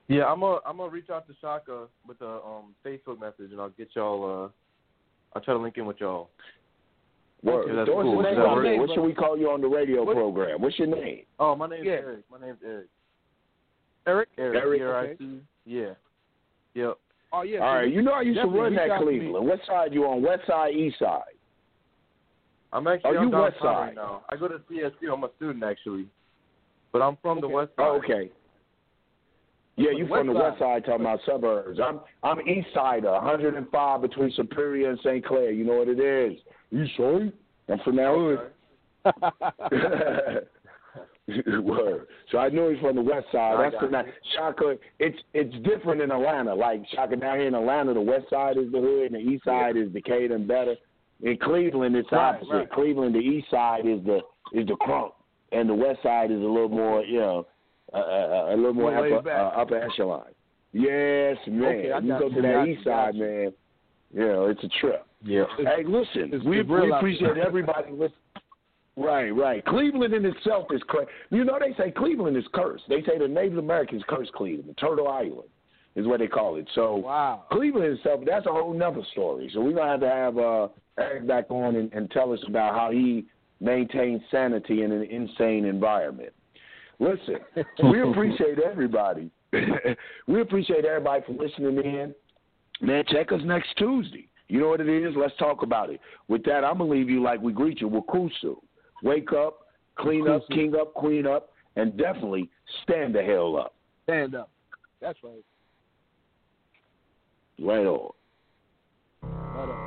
Yeah, I'm a I'm gonna reach out to Shaka with a um Facebook message and I'll get y'all uh I'll try to link in with y'all. Word. Yeah, What's, cool. your name, what should we call you on the radio what? program? What's your name? Oh, my name's yeah. Eric. My name's Eric. Eric? Eric. Eric. Eric. Okay. Yeah. Yep. Oh yeah. All right. You know I used to run that Cleveland. What side you on? West side, east side? I'm actually Are you west side? right now. I go to CSU. I'm a student actually, but I'm from okay. the west oh, side. Oh, okay. Yeah, you from the west side talking about suburbs. I'm I'm east side, 105 between Superior and St. Clair. You know what it is? East side. I'm from that hood. Word. So I knew he's from the west side. That's the night. Shaka. It's it's different in Atlanta. Like Shaka down here in Atlanta, the west side is the hood, and the east side is Decatur and better. In Cleveland, it's Right, opposite. right. Cleveland, the east side is the is the crunk, and the west side is a little more, you know, uh, uh, a little more More upper, uh, upper echelon. Yes, man. Okay, you go you, to got that east side, you. man. You know, it's a trip. Yeah. Hey, listen, it's we, we appreciate everybody. Listen. Right, right. Cleveland in itself is crazy. You know, they say Cleveland is cursed. They say the Native Americans cursed Cleveland. Turtle Island is what they call it. So Wow. Cleveland itself, that's a whole nother story. So we're gonna have to have uh, Eric back on and, and tell us about how he maintains sanity in an insane environment. Listen, we appreciate everybody. we appreciate everybody for listening in. Man, check us next Tuesday. You know what it is? Let's talk about it. With that, I'm gonna leave you like we greet you with Kusu. Wake up, clean up, king up, queen up, and definitely stand the hell up. Stand up. That's right. Right on. Right on.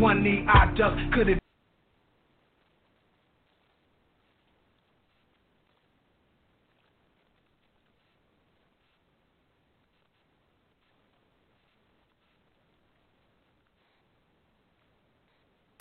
One knee I duck. Could it